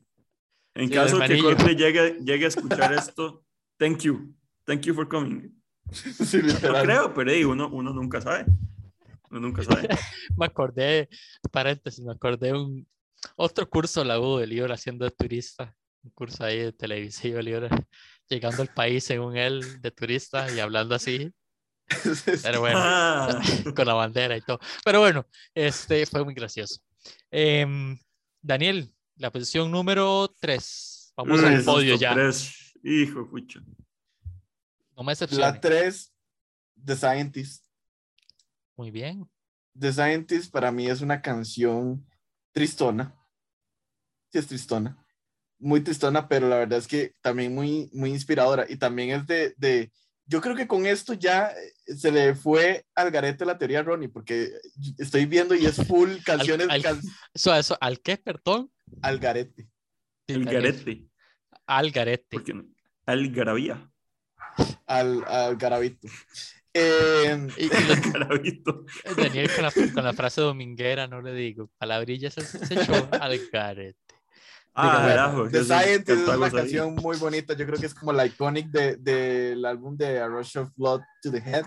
En caso de que Coldplay llegue, llegue a escuchar esto, thank you. Thank you for coming. Sí, no creo, pero uno, uno nunca sabe. Uno nunca sabe. me acordé, paréntesis, me acordé un otro curso la U de Libra haciendo de turista. Un curso ahí de televisión, Libra, llegando al país según él de turista y hablando así. Pero bueno, ah. con la bandera y todo. Pero bueno, este fue muy gracioso. Em, Daniel, la posición número 3. Vamos al podio ya. Hijo, pucha. No me La 3, The Scientist. Muy bien. The Scientist para mí es una canción tristona. Sí, es tristona. Muy tristona, pero la verdad es que también muy, muy inspiradora. Y también es de, de yo creo que con esto ya eh, se le fue al garete la teoría a Ronnie, porque estoy viendo y es full canciones. Al, eso, eso, ¿Al qué, perdón? Al garete. El garete. Al garete. Al garabía. Al, al garabito. Eh, y, garabito. Daniel con la, con la, frase dominguera, no le digo, palabrillas se, se echó al garete. Ah, The Scientist es una canción muy bonita. Yo creo que es como la iconic del de, álbum de A Rush of Blood to the Head.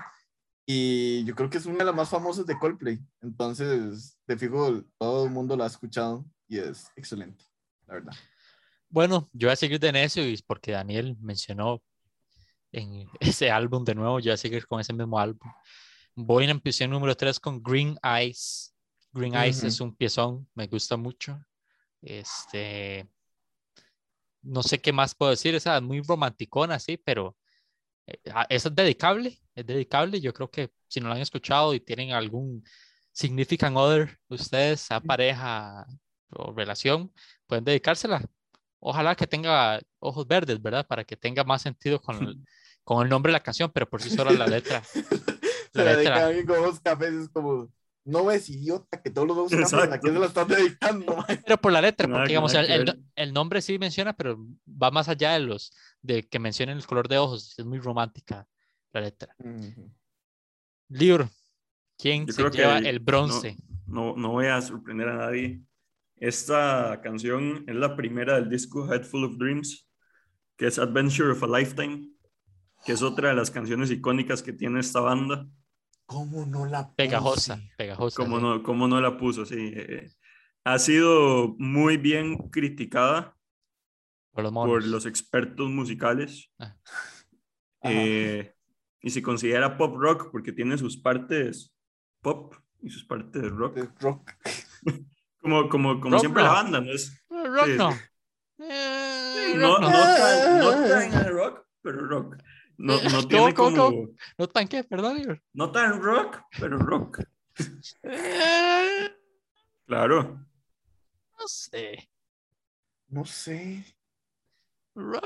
Y yo creo que es una de las más famosas de Coldplay. Entonces, de fijo, todo el mundo la ha escuchado y es excelente, la verdad. Bueno, yo voy a seguir de necio y porque Daniel mencionó en ese álbum de nuevo, yo voy a seguir con ese mismo álbum. Voy en posición número 3 con Green Eyes. Green Eyes es un piezón, me gusta mucho. Este, no sé qué más puedo decir, esa es muy romanticona, sí, pero eh, esa es dedicable, es dedicable. Yo creo que si no la han escuchado y tienen algún significant other, ustedes, a pareja o relación, pueden dedicársela. Ojalá que tenga ojos verdes, ¿verdad? Para que tenga más sentido con el, con el nombre de la canción, pero por sí sola la letra. La letra. con cafés es como no ves idiota que todos los dos están aquí se lo están dedicando. Pero por la letra, porque digamos, el, el, nombre sí menciona, pero va más allá de los de que mencionen el color de ojos. Es muy romántica la letra. Uh ¿quién se lleva el bronce? No, no, voy a sorprender a nadie. Esta canción es la primera del disco Head Full of Dreams, que es Adventure of a Lifetime, que es otra de las canciones icónicas que tiene esta banda. ¿Cómo no la Pegajosa, pegajosa. ¿Cómo, no, cómo no la puso? Sí. Eh, ha sido muy bien criticada por los, expertos musicales. Ah. Eh, y se considera pop rock porque tiene sus partes pop y sus partes rock. rock. como como, como siempre la banda, ¿no es? Rock no. Eh, no, no, no, tan rock, pero rock. No, no tiene como... No tan qué, perdón. No tan rock, pero rock. claro. No sé. No sé. Rock.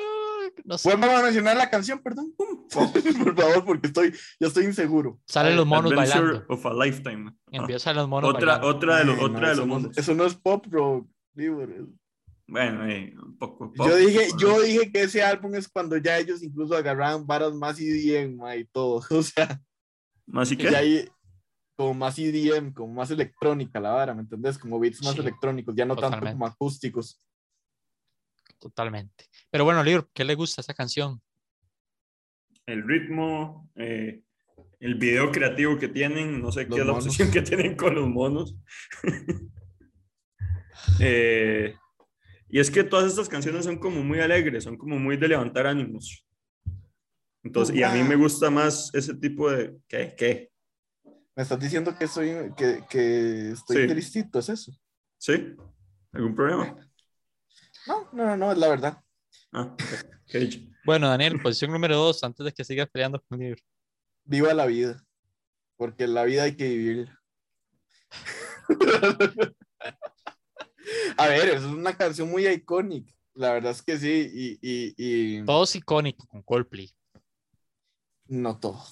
no sé. ¿Podemos mencionar la canción, perdón? Por favor, porque estoy, yo estoy inseguro. Salen los monos Adventure bailando. of a Lifetime. Empiezan los monos Otra, bailando. otra de los, Ay, no, otra de eso los no- monos. Eso no es pop, bro. Libre. Bueno, eh, un poco. Yo dije, ¿no? yo dije que ese álbum es cuando ya ellos incluso agarraban varas más EDM ma, y todo. O sea, ¿Más y que qué? ya hay como más EDM, como más electrónica la vara, ¿me entendés? Como beats más Sí, electrónicos, ya no tanto como acústicos. Totalmente. Pero bueno, Lior, ¿qué le gusta a esa canción? El ritmo, eh, el video creativo que tienen, no sé Los qué es la obsesión que tienen con los monos. Eh, y es que todas estas canciones son como muy alegres, son como muy de levantar ánimos. Entonces, y a mí me gusta más ese tipo de... ¿Qué? ¿Qué? Me estás diciendo que soy, que, que estoy Sí. tristito, ¿es eso? ¿Sí? ¿Algún problema? No, no, no, no, es la verdad. Ah, ok. ¿Qué he dicho? Bueno, Daniel, posición número dos, antes de que sigas peleando con Lior. Viva la vida, porque la vida hay que vivirla. A ver, es una canción muy icónica. La verdad es que sí, y, y, y Todo es icónico con Coldplay. no todo.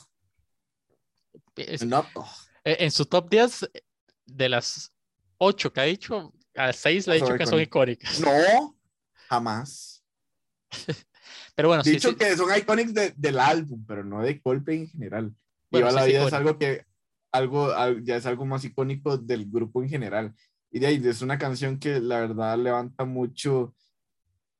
Es- No todo. eh, en su top 10 de las 8 que ha dicho, a 6 le ha dicho que son icónicas. No, jamás. Pero bueno, sí, Dicho sí, que son icónicos de- del álbum, pero no de Coldplay en general. Bueno, Viva sí la vida es algo que algo, al- ya es algo más icónico del grupo en general. Y de ahí es una canción que la verdad levanta mucho,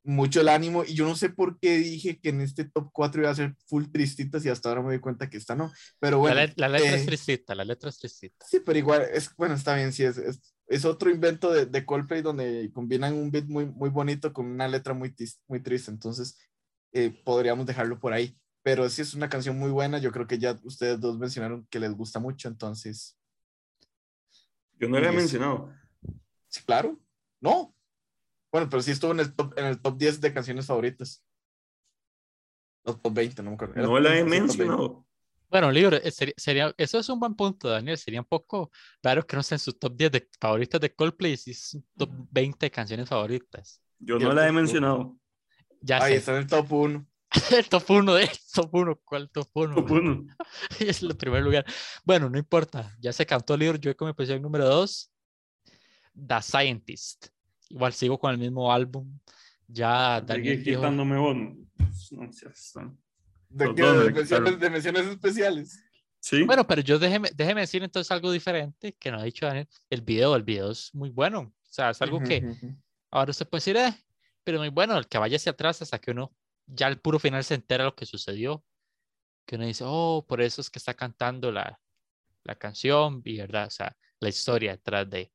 mucho el ánimo. Y yo no sé por qué dije que en este top 4 iba a ser full tristitas y hasta ahora me doy cuenta que esta no. Pero la, bueno, le- la letra es eh, tristita, la letra es tristita. Sí, pero igual, es, bueno, está bien, sí, es, es, es otro invento de, de Coldplay donde combinan un beat muy, muy bonito con una letra muy, tis- muy triste, entonces eh, podríamos dejarlo por ahí. Pero sí es una canción muy buena, yo creo que ya ustedes dos mencionaron que les gusta mucho, entonces, Yo no le he mencionado. Sí, claro, no. Bueno, pero sí estuvo en el top, en el top 10 de canciones favoritas. O top 20, no me acuerdo. Era No la he 20. Bueno, mencionado. Lior, eh, sería, sería- eso es un buen punto, Daniel. Sería un poco raro que no esté en su top 10 de favoritas de Coldplay si es un top 20 de canciones favoritas. Yo no la he mencionado. Ya Ahí sé, está en el top 1. el top 1 de top 1, ¿cuál top 1? Top uno. es el primer lugar. Bueno, no importa, ya se cantó Lior, yo con mi posición número 2, The Scientist. Igual sigo con el mismo álbum. Ya Daniel dijo, quitándome bono. No seas tan- ¿De qué? De menciones, de menciones especiales. Sí. Bueno, pero yo déjeme, déjeme decir entonces algo diferente que no ha dicho Daniel. El video, el video es muy bueno. O sea, es algo Ujú, que ujú. ahora usted puede decir, eh, pero muy bueno, el que vaya hacia atrás hasta que uno ya al puro final se entera lo que sucedió. Que uno dice, oh, por eso es que está cantando la, la canción y verdad, o sea, la historia detrás de.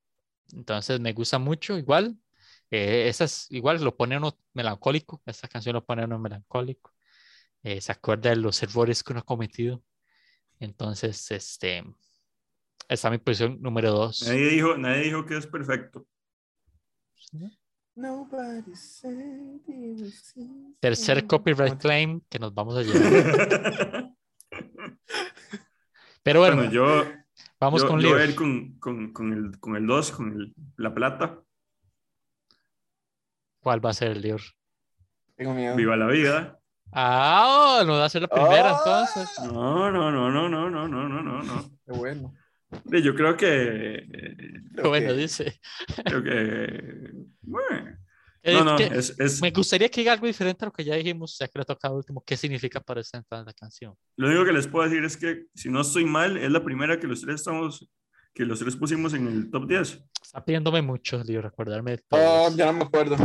Entonces me gusta mucho, igual. Eh, esas, igual lo pone uno melancólico, esta canción lo pone uno melancólico. eh, se acuerda de los errores que uno ha cometido. Entonces, este, esa es mi posición número dos. Nadie dijo, nadie dijo que es perfecto. Nobody said it was easy. Tercer copyright claim que nos vamos a llevar. Pero bueno, Bueno, yo, vamos yo, con yo voy a Lior. ir con, con, con el, con el 2, con el- la plata. ¿Cuál va a ser el Lior? Tengo miedo. Viva la vida. Ah, oh, no va a ser la primera Ah. entonces. No, no, no, no, no, no, no, no, no, no. Qué bueno. Yo creo que. eh, Creo bueno, que- dice. Creo que. Bueno. No, no, que- es, es, Me gustaría que diga algo diferente a lo que ya dijimos, ya que le toca último. ¿Qué significa para usted entonces la canción? lo único que les puedo decir es que, si no estoy mal, es la primera que los tres estamos. Que los tres pusimos en el top 10. Está pidiéndome mucho, Lior, recordarme Oh, ya no me acuerdo.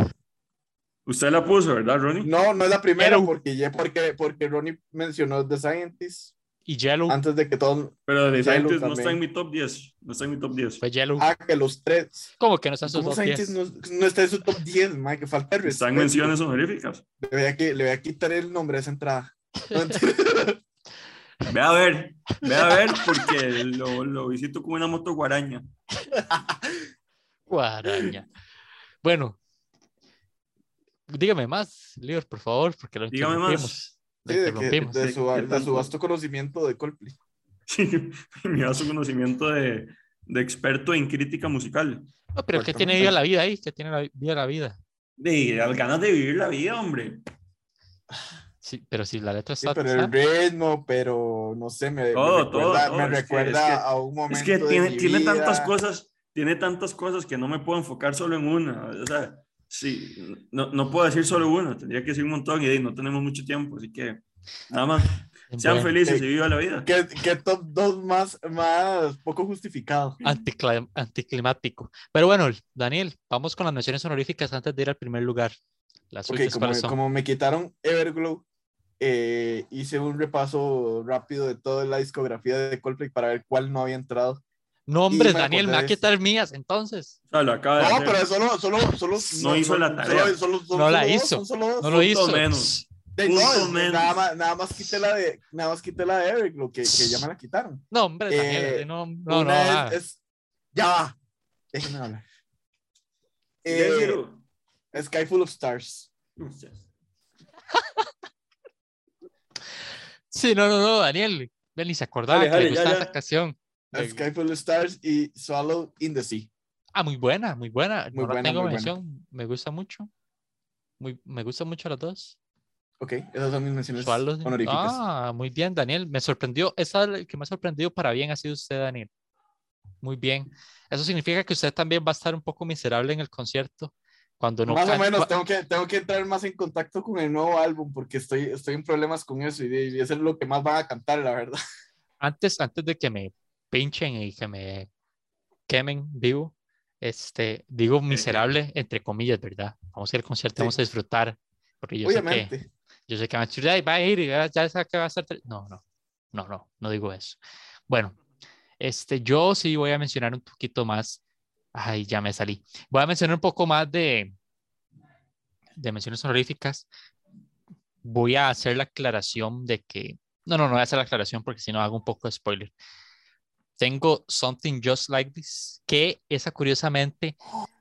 Usted la puso, ¿verdad, Ronnie? No, no es la primera Pero- porque ya porque, porque Ronnie mencionó The Scientist Y Yellow, antes de que todos Pero Yellow Scientist no está en mi top 10. No está en mi top 10. fue Yellow. ah que los tres ¿Cómo que no está en sus ¿Cómo top Scientist 10? no, no está en su top 10, man, que falta el Están menciones honoríficas. Le voy, a, le voy a quitar el nombre a esa entrada. Ve a ver, ve a ver, porque lo, lo visito con una moto guaraña. Guaraña. Bueno, dígame más, Lior, por favor, porque lo Dígame interrumpimos. Sí, de, que- de ¿Qué- su, de su vasto conocimiento de Coldplay. Sí, me da su conocimiento de, de experto en crítica musical. No, pero ¿qué tiene vida la vida ahí? ¿Qué tiene la vida la vida? De las ganas de vivir la vida, hombre. Sí, pero si la letra Sí, está. pero el ritmo, pero no sé, me, me Todo, todo, recuerda, todo, me es que- recuerda es que- a un momento Es que de tiene, mi tiene tantas vida. cosas, tiene tantas cosas que no me puedo enfocar solo en una. O sea, sí, no, no puedo decir solo una, tendría que decir un montón y no tenemos mucho tiempo, así que nada más, sean Bueno, felices eh, y viva la vida. ¿Qué, qué top 2 más, más poco justificado? anticla- anticlimático. Pero bueno, Daniel, vamos con las menciones honoríficas antes de ir al primer lugar. Las Ok, suyas, como, como me quitaron Everglow, eh, hice un repaso rápido de toda la discografía de Coldplay para ver cuál no había entrado. No, hombre, Daniel, me va a quitar mías, entonces. O sea, lo acaba de No, hacer. pero solo, solo, solo. No hizo la tarea. Solo, solo- son No la hizo. No lo hizo. menos. De- no, nada más, nada más quité la de, nada más quité la de Everglow, que, que ya me la quitaron. No, hombre, Daniel, Eh, no, no, no. Una es- ah. es, ya va. Déjenme hablar. ¿Qué Eh? Sky Full of Stars. Sí, no, no, no, Daniel. Ni se acordaba Dale, que le dale, ya, gustaba ya. esa canción. Eh, Sky Full of Stars y Swallow in the Sea. Ah, muy buena, muy buena. Muy no buena, tengo muy buena. mención. Me gusta mucho. Muy, me gustan mucho las dos. Ok, esas son mis menciones honoríficas. Ah, muy bien, Daniel. Me sorprendió. Esa es la que me ha sorprendido para bien ha sido usted, Daniel. Muy bien. Eso significa que usted también va a estar un poco miserable en el concierto cuando no más o menos, tengo que, tengo que entrar más en contacto con el nuevo álbum porque estoy, estoy en problemas con eso y, y eso es lo que más van a cantar, la verdad. antes, antes de que me pinchen y que me quemen vivo, este, digo miserable entre comillas, ¿verdad? Vamos a ir al concierto, Sí. vamos a disfrutar, porque yo sé que, Obviamente. yo sé que van a decir, "Ay, va a ir, ya, ya sé que va a estar. tre-". No, no, no, no, no digo eso. Bueno, este, yo sí voy a mencionar un poquito más. Ay, ya me salí. Voy a mencionar un poco más de, de menciones honoríficas. Voy a hacer la aclaración de que, no, no, no voy a hacer la aclaración porque si no hago un poco de spoiler. Tengo Something Just Like This, que esa curiosamente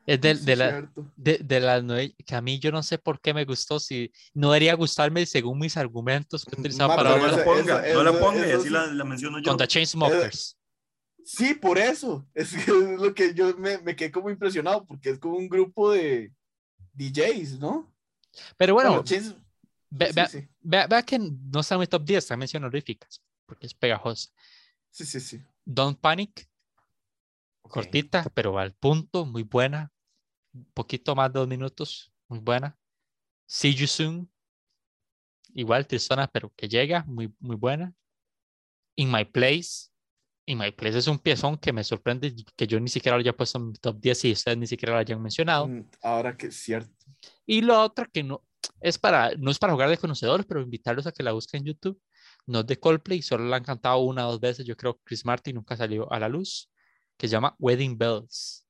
es de, Sí, de la, de, de las nueve- que a mí yo no sé por qué me gustó, si no debería gustarme según mis argumentos que he utilizado Ma, para no la ponga, eso- no la eso- ponga y así sí. la, la menciono yo. con The Chainsmokers. Sí, por eso. Es, que es lo que yo me, me quedé como impresionado porque es como un grupo de DJs, ¿no? Pero bueno, Bueno, Chains- ve- sí, vea, sí, vea- vea que no está en mi top 10, está en menciones honoríficas, porque es pegajosa. sí, sí, sí. Don't Panic, cortita, pero al punto, muy buena. Un poquito más de dos minutos, muy buena. See You Soon, igual tristona, pero que llega, muy, muy buena. In My Place, In My Place es un piezón que me sorprende que yo ni siquiera lo haya puesto en mi top 10 y ustedes ni siquiera lo hayan mencionado. Mm, Ahora que es cierto. Y lo otro que no es para, no es para jugar de conocedores, pero invitarlos a que la busquen en YouTube. No es de Coldplay, solo la han cantado una o dos veces. Yo creo que Chris Martin nunca salió a la luz, que se llama Wedding Bells.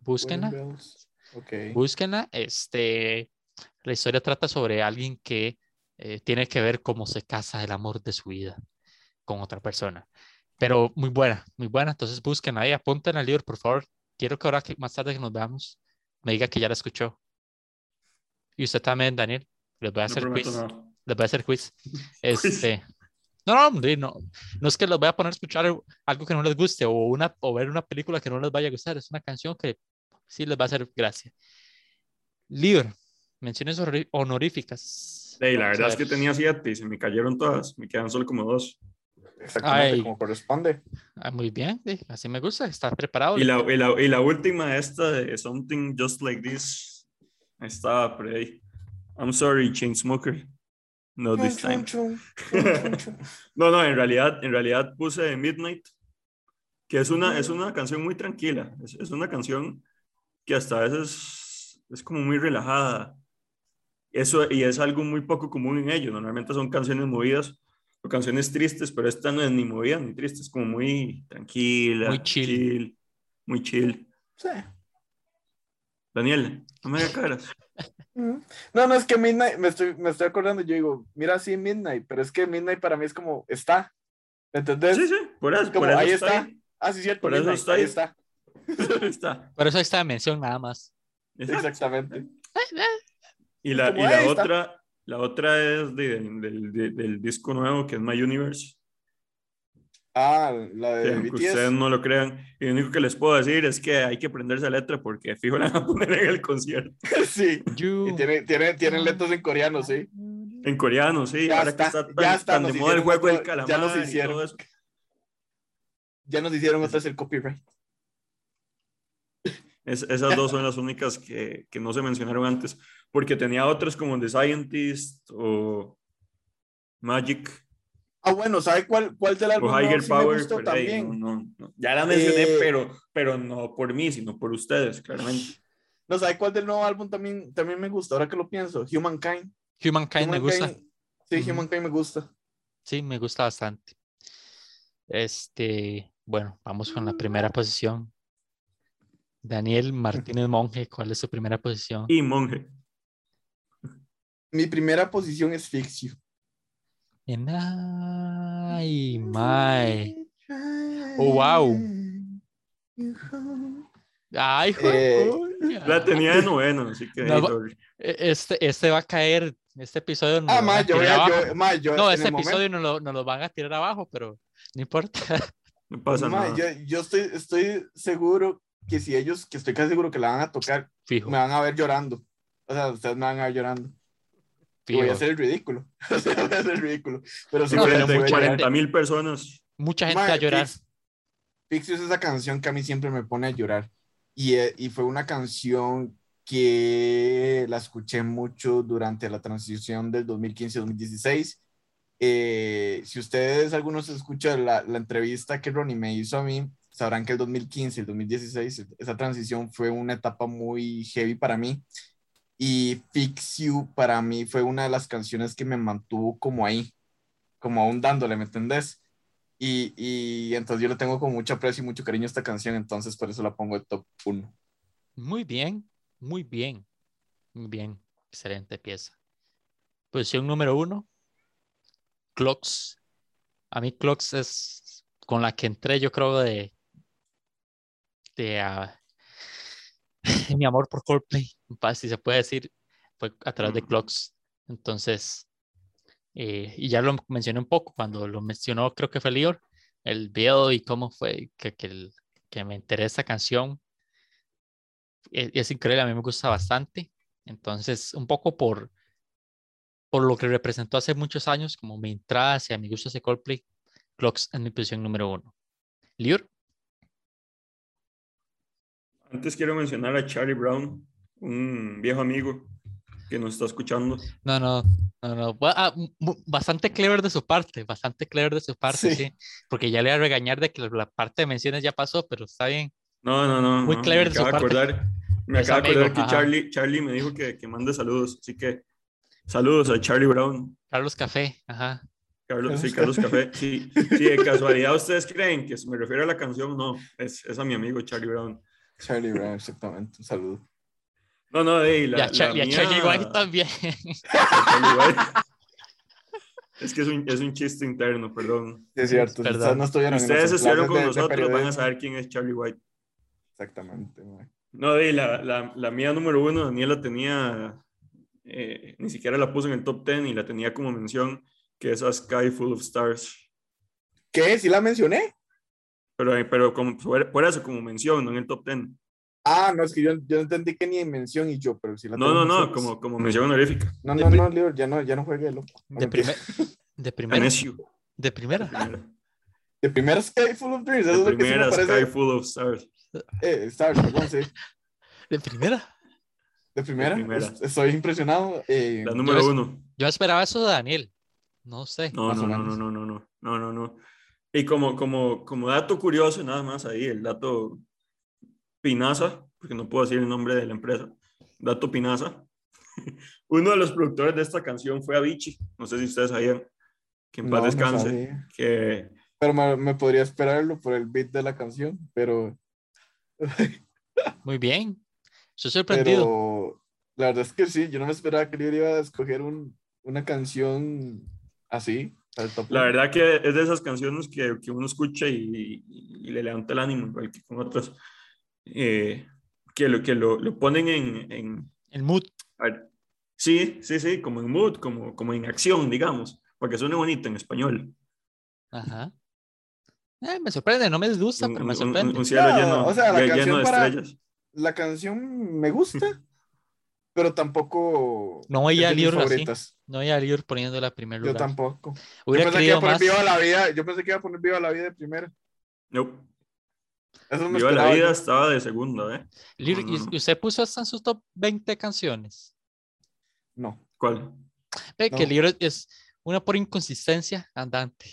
Búsquenla, Wedding Bells. Ok. búsquenla. Este, la historia trata sobre alguien que eh, tiene que ver cómo se casa el amor de su vida con otra persona. Pero muy buena, muy buena. Entonces búsquenla ahí, apunten al libro, por favor. Quiero que ahora que más tarde que nos veamos, me diga que ya la escuchó. Y usted también, Daniel. Les voy a No hacer quiz. nada. Les voy a hacer quiz. Este. No, no, hombre, no, no es que los voy a poner a escuchar algo que no les guste o, una, o ver una película que no les vaya a gustar. Es una canción que sí les va a hacer gracia. Libro. Menciones honoríficas. Ey, la verdad es que tenía siete y se me cayeron todas. Me quedan solo como dos. Exactamente Ay. como corresponde. Ah, muy bien, sí, así me gusta. Está preparado. Y la, y, la, y la última, esta de Something Just Like This, estaba por ahí. I'm sorry, Chainsmoker. No this time. Chum, chum, chum, chum. No, no, en realidad, en realidad puse Midnight, que es una, es una canción muy tranquila. Es, es una canción que hasta a veces es como muy relajada. Eso, y es algo muy poco común en ellos. Normalmente son canciones movidas o canciones tristes, pero esta no es ni movida ni triste, es como muy tranquila, Muy chill. muy chill. Sí. Daniel, no me hagas caras. No, no, es que Midnight, me estoy, me estoy acordando, yo digo, mira, sí, Midnight, pero es que Midnight para mí es como, está. ¿Entendés? Sí, sí, por eso, Como, por eso ahí está. está. ahí. Ah, sí, cierto, Por eso Midnight, está ahí ahí. está. está. Por eso esta mención nada más. Exacto. Exactamente. Y la, Como y la está. otra, la otra es de- del- del disco nuevo que es My Universe. Ah, la que de aunque BTS. ustedes no lo crean. Y lo único que les puedo decir es que hay que aprenderse la letra porque fijo la van a poner en el concierto. sí. You- Y tiene, tiene, tienen letras en coreano, sí. En coreano, sí. Ya ahora está, que está tan, ya está, tan nos de moda el hicieron juego del otro- calamar ya nos y todo hicieron. eso. Ya nos hicieron otra vez el copyright. Es- esas dos son las únicas que, que no se mencionaron antes, porque tenía otras como The Scientist o Magic Ah, bueno, ¿sabe cuál, cuál del álbum Higher sí me Power. gustó pero, hey, también? no, no, no. Ya la mencioné, Eh, pero, pero no por mí, sino por ustedes, claramente. No, ¿sabe cuál del nuevo álbum también, también me gusta? Ahora que lo pienso, Humankind. Humankind me gusta. Humankind- Sí. Humankind me gusta. Sí, me gusta bastante. Este, bueno, vamos con la primera posición. Daniel Martínez Monge, ¿cuál es su primera posición? Y Monje. Mi primera posición es Fix Ay, my. Oh, wow. Ay, Eh, joder. La tenía de noveno, así que. No. E- Este, este va a caer, este episodio no Ah, lo van ma, a yo, voy tirar a- abajo. yo, ma, yo No, este momento- episodio no lo, no lo van a tirar abajo, pero no importa. No pasa ma, nada. yo, yo estoy, estoy seguro que si ellos, que estoy casi seguro que la van a tocar, Fijo, me van a ver llorando. O sea, ustedes me van a ver llorando. Fijo. voy a hacer el ridículo. O sea, voy a hacer el ridículo. Pero sí, No, pero Frente a voy a mucha llorar. 40 mil personas. Mucha gente Ma, a llorar. Fix You es esa canción que a mí siempre me pone a llorar. Y, eh, y fue una canción que la escuché mucho durante la transición del 2015-2016. Eh, si ustedes, algunos escuchan la, la entrevista que Ronnie me hizo a mí, sabrán que el 2015 y el 2016, esa transición fue una etapa muy heavy para mí. Y Fix You para mí fue una de las canciones que me mantuvo como ahí, como aún dándole, ¿me entendés? Y, y entonces yo le tengo con mucho aprecio y mucho cariño esta canción, entonces por eso la pongo de top 1. Muy bien, muy bien, muy bien. Excelente pieza. Posición número uno, Clocks. A mí Clocks es con la que entré, yo creo, de, de ah, mi amor por Coldplay, si se puede decir, fue a través de Clocks. Entonces, eh, y ya lo mencioné un poco cuando lo mencionó, creo que fue Lior, el video y cómo fue que, que, el- que me enteré de esta canción. Es, es increíble, a mí me gusta bastante. Entonces, un poco por, por lo que representó hace muchos años, como mi entrada hacia mi gusto hacia Coldplay, Clocks en mi posición número uno. Lior, Antes quiero mencionar a Charlie Brown, un viejo amigo que nos está escuchando. no, no, no, no. ah, bastante clever de su parte, bastante clever de su parte, Sí. sí. Porque ya le voy a regañar de que la- parte de menciones ya pasó, pero está bien. No, no, no. Muy no, clever de su parte. acordar, me acabo de acordar que ajá. Charlie, Charlie me dijo que, que mande saludos, así que saludos a Charlie Brown. Carlos Café, ajá. Carlos, sí, Carlos Carlos Café. Sí, sí, de casualidad ustedes creen que me refiero a la canción, no, es, es a mi amigo Charlie Brown. Charlie Brown, exactamente, un saludo. No, no, de Y a, Char- y a Charlie White también. Charlie White. Es que es un, es un chiste interno, perdón. Sí, es cierto, Perdón. ustedes no estuvieron Ustedes estuvieron con de- de nosotros, van a saber quién es Charlie White. Exactamente, ma. No, de la, la, la mía número uno, Daniela tenía, eh, ni siquiera la puso en el top 10 y la tenía como mención, que es A Sky Full of Stars. ¿Qué? ¿Sí la mencioné? Pero, eh, pero como, por eso, como mención, no en el top 10. Ah, no, es que yo, yo entendí que ni en mención y yo, pero sí la No, no, no, como, como mención honorífica. No, no, no, Leo, ya no, ya no juegue, loco. No, De, primer- de primera. De primera. Primera, De primera Sky Full of Dreams, sí me primera. Sky Full of Stars. Eh, Stars, perdón, sí. De primera. De primera, primera. es- estoy impresionado. eh, La número ves- uno. Yo esperaba eso de Daniel. No sé. No, no, no, no, no, no, no, no, no. Y como, como, como dato curioso, nada más ahí, el dato Pinaza, porque no puedo decir el nombre de la empresa, dato Pinaza. Uno de los productores de esta canción fue Avicii, no sé si ustedes sabían, que en paz no, descanse, que Pero me, me podría esperarlo por el beat de la canción, pero, Muy bien. Estoy sorprendido. pero la verdad es que sí, yo no me esperaba que Leo iba a escoger un, una canción así. La verdad que es de esas canciones que, que uno escucha y, y le levanta el ánimo, igual que con otras, eh, que, lo, que lo, lo ponen en, en, El mood. Ver, Sí, sí, sí, como en mood, como, como en acción, digamos, para que suene bonito en español. Ajá. Eh, me sorprende, no me disgusta, Un, pero me un- un- sorprende. un cielo No, lleno, o sea, la lle- lleno canción de para- estrellas. La canción me gusta, pero tampoco. No veía a Lior así. No veía a Lior poniendo la primera lugar. Yo tampoco. yo pensé que iba a poner Viva la Vida. Yo pensé que iba a poner Viva la Vida de primera. No. Eso Viva la Vida estaba de segunda, ¿eh? Lior, ¿y usted puso hasta en sus top 20 canciones? No. ¿Cuál? Ve que Lior es una por inconsistencia andante.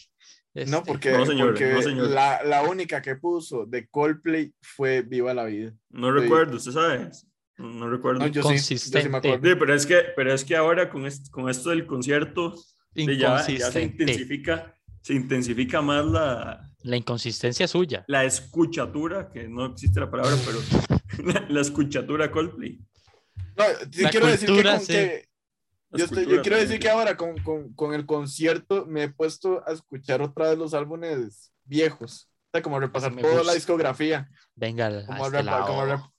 No, este, porque, no, señor, porque no, señor. La, la, única que puso de Coldplay fue Viva la Vida. No recuerdo, ¿usted sabe? No recuerdo. yo Consistente. Sí, yo sí pero, es que, pero es que ahora con, con esto del concierto ya, ya, se intensifica, se intensifica más la... La inconsistencia suya. La escuchatura, que no existe la palabra, pero la, escuchatura Coldplay. No, sí quiero decir que, con que yo, yo, quiero decir que ahora con, con, con, el concierto me he puesto a escuchar otra vez los álbumes viejos. O sea, como repasar toda la discografía. Venga, como, este como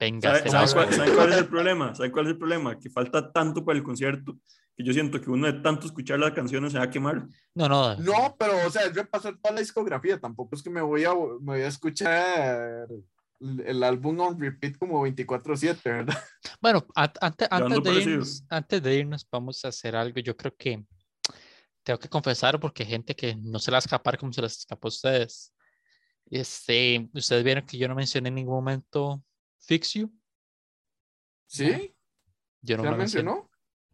Venga, ¿Sabes cuál, cuál, es el problema? ¿Sabes cuál es el problema? Que falta tanto para el concierto que yo siento que uno de tanto escuchar las canciones se va a quemar. No, no. No, pero, o sea, es repasar toda la discografía. Tampoco es que me voy a, me voy a escuchar el álbum on repeat como 24/7, ¿verdad? Bueno, antes, antes, de irnos, antes de irnos, vamos a hacer algo. Yo creo que tengo que confesar porque hay gente que no se la va a escapar como se las escapó a ustedes. Este, ustedes vieron que yo no mencioné en ningún momento Fix You. ¿Sí? Yo no lo mencionó.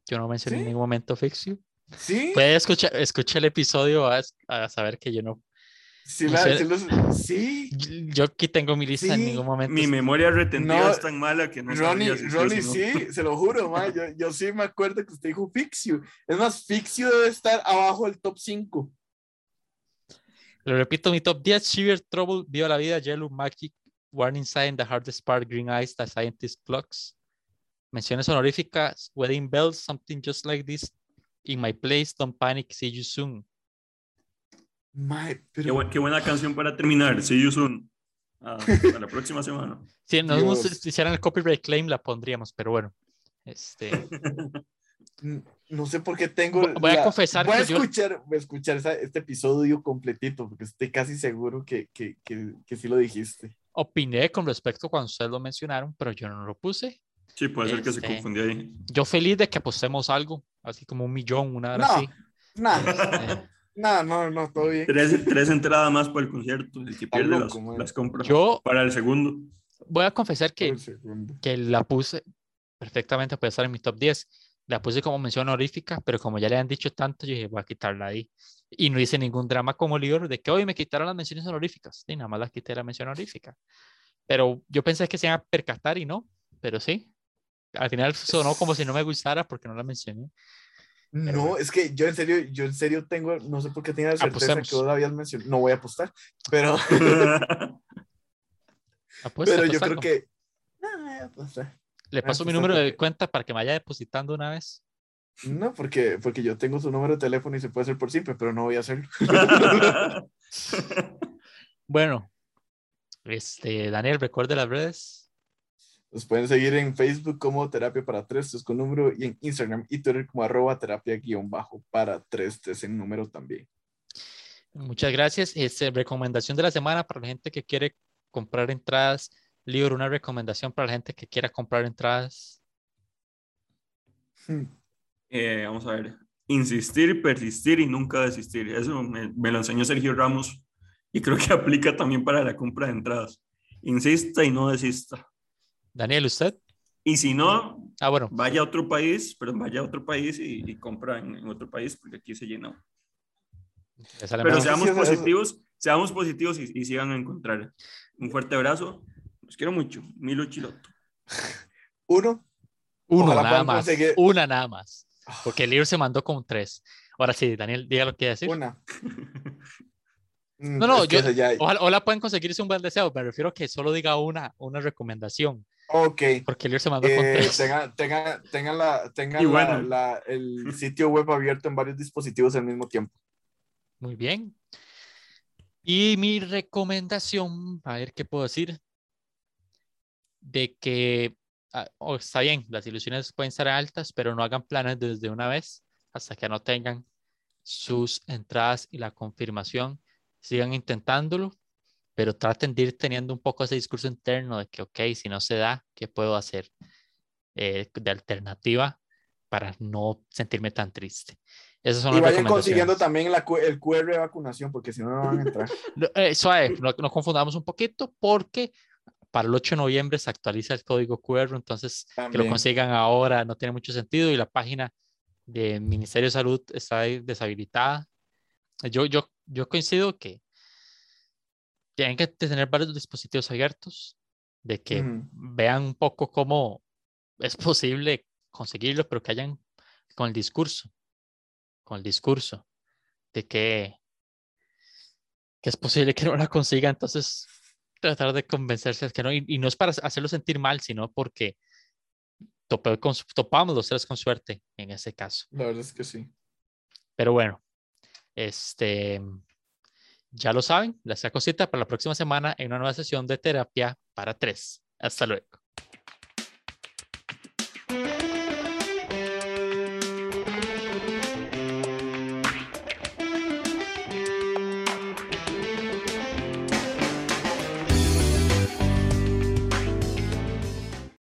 Yo no mencioné en ningún momento Fix You. Sí. Puede escuchar, escuchar el episodio a, a saber que yo no Sí, sí, Yo aquí tengo mi lista en ningún momento. Mi memoria retentiva es tan mala que no Ronnie, Ronnie sí, se lo juro, Yo, yo, sí me acuerdo que usted dijo Fixio. Es más, Fixio debe estar abajo del top 5. Lo repito, mi top 10, Shiver, Trouble, Viva la Vida, Yellow, Magic, Warning Sign, The Hardest Part, Green Eyes, The Scientist Clocks. Menciones honoríficas, Wedding Bells, Something Just Like This, In My Place, Don't Panic, See You Soon qué, buena canción para terminar. See you soon. Ah, la próxima semana. Si nos hicieran el copyright claim, la pondríamos, pero bueno. Este... No sé por qué tengo. Voy a confesar. Voy a escuchar, voy a escuchar este episodio completito, porque estoy casi seguro que, que, que, que, sí lo dijiste. Opiné con respecto cuando ustedes lo mencionaron, pero yo no lo puse. Sí, puede ser que se este, confundió ahí. Yo feliz de que apostemos algo, así como un millón, una hora no, así. No, este, no, no, no, todo bien. Tres, tres entradas más por el concierto. El que pierde las, las compra Yo para el segundo. Voy a confesar que, que la puse perfectamente, puede estar en mi top 10. La puse como mención honorífica, pero como ya le han dicho tanto, yo dije, voy a quitarla ahí. Y no hice ningún drama como libro de que hoy me quitaron las menciones honoríficas. Y nada más las quité la mención honorífica. Pero yo pensé que se iban a percatar y no, pero sí. Al final sonó como si no me gustara porque no la mencioné. No, es que yo en serio, yo en serio tengo, no sé por qué tenía la certeza que vos habías mencionado. No voy a apostar, pero. pero yo creo que. No, voy a apostar. Le paso mi número de cuenta para que me vaya depositando una vez. No, porque, porque yo tengo su número de teléfono y se puede hacer por siempre, pero no voy a hacerlo. bueno, este, Daniel, recuerde las redes. Nos pueden seguir en Facebook como Terapia para Tres, es con número, y en Instagram y Twitter como arroba terapia guion bajo para tres, es en número también. Muchas gracias. Este, recomendación de la semana para la gente que quiere comprar entradas. Libro, una recomendación para la gente que quiera comprar entradas. Hmm. Eh, vamos a ver. Insistir, persistir y nunca desistir. Eso me, me lo enseñó Sergio Ramos y creo que aplica también para la compra de entradas. Insista y no desista. Daniel, ¿usted? Y si no, ah, bueno. vaya a otro país, pero vaya a otro país y, compra en, otro país porque aquí se llenó. Pero seamos positivos, seamos positivos y, sigan a encontrar. Un fuerte abrazo. Los quiero mucho. Milo Chiloto. Uno. Uno nada más. Una nada más. Porque el libro se mandó con tres. Ahora sí, Daniel, diga lo que quiere decir. Una. No, no, yo, ojalá, pueden conseguirse un buen deseo, me refiero a que solo diga una, una recomendación. Ok. Porque el se mandó con eh, Tengan, tengan, tengan, la, tengan la, el sitio web abierto en varios dispositivos al mismo tiempo. Muy bien. Y mi recomendación, a ver qué puedo decir, de que oh, está bien, las ilusiones pueden ser altas, pero no hagan planes desde una vez hasta que no tengan sus entradas y la confirmación. Sigan intentándolo pero traten de ir teniendo un poco ese discurso interno de que, ok, si no se da, ¿qué puedo hacer? eh, de alternativa para no sentirme tan triste. Esas son y vayan consiguiendo también la, el QR de vacunación, porque si no, no van a entrar. Eh, suave, no, no, confundamos un poquito, porque para el 8 de noviembre se actualiza el código QR, entonces que lo consigan ahora no tiene mucho sentido y la página del Ministerio de Salud está deshabilitada. Yo, yo, yo coincido que tienen que tener varios dispositivos abiertos, de que vean un poco cómo es posible conseguirlo, pero que hayan con el discurso con el discurso de que, que es posible que no la consiga, entonces tratar de convencerse que no, y, no es para hacerlo sentir mal, sino porque topamos los tres con suerte en ese caso. La verdad es que sí. Pero bueno, este, ya lo saben, la cosita para la próxima semana en una nueva sesión de terapia para tres. Hasta luego.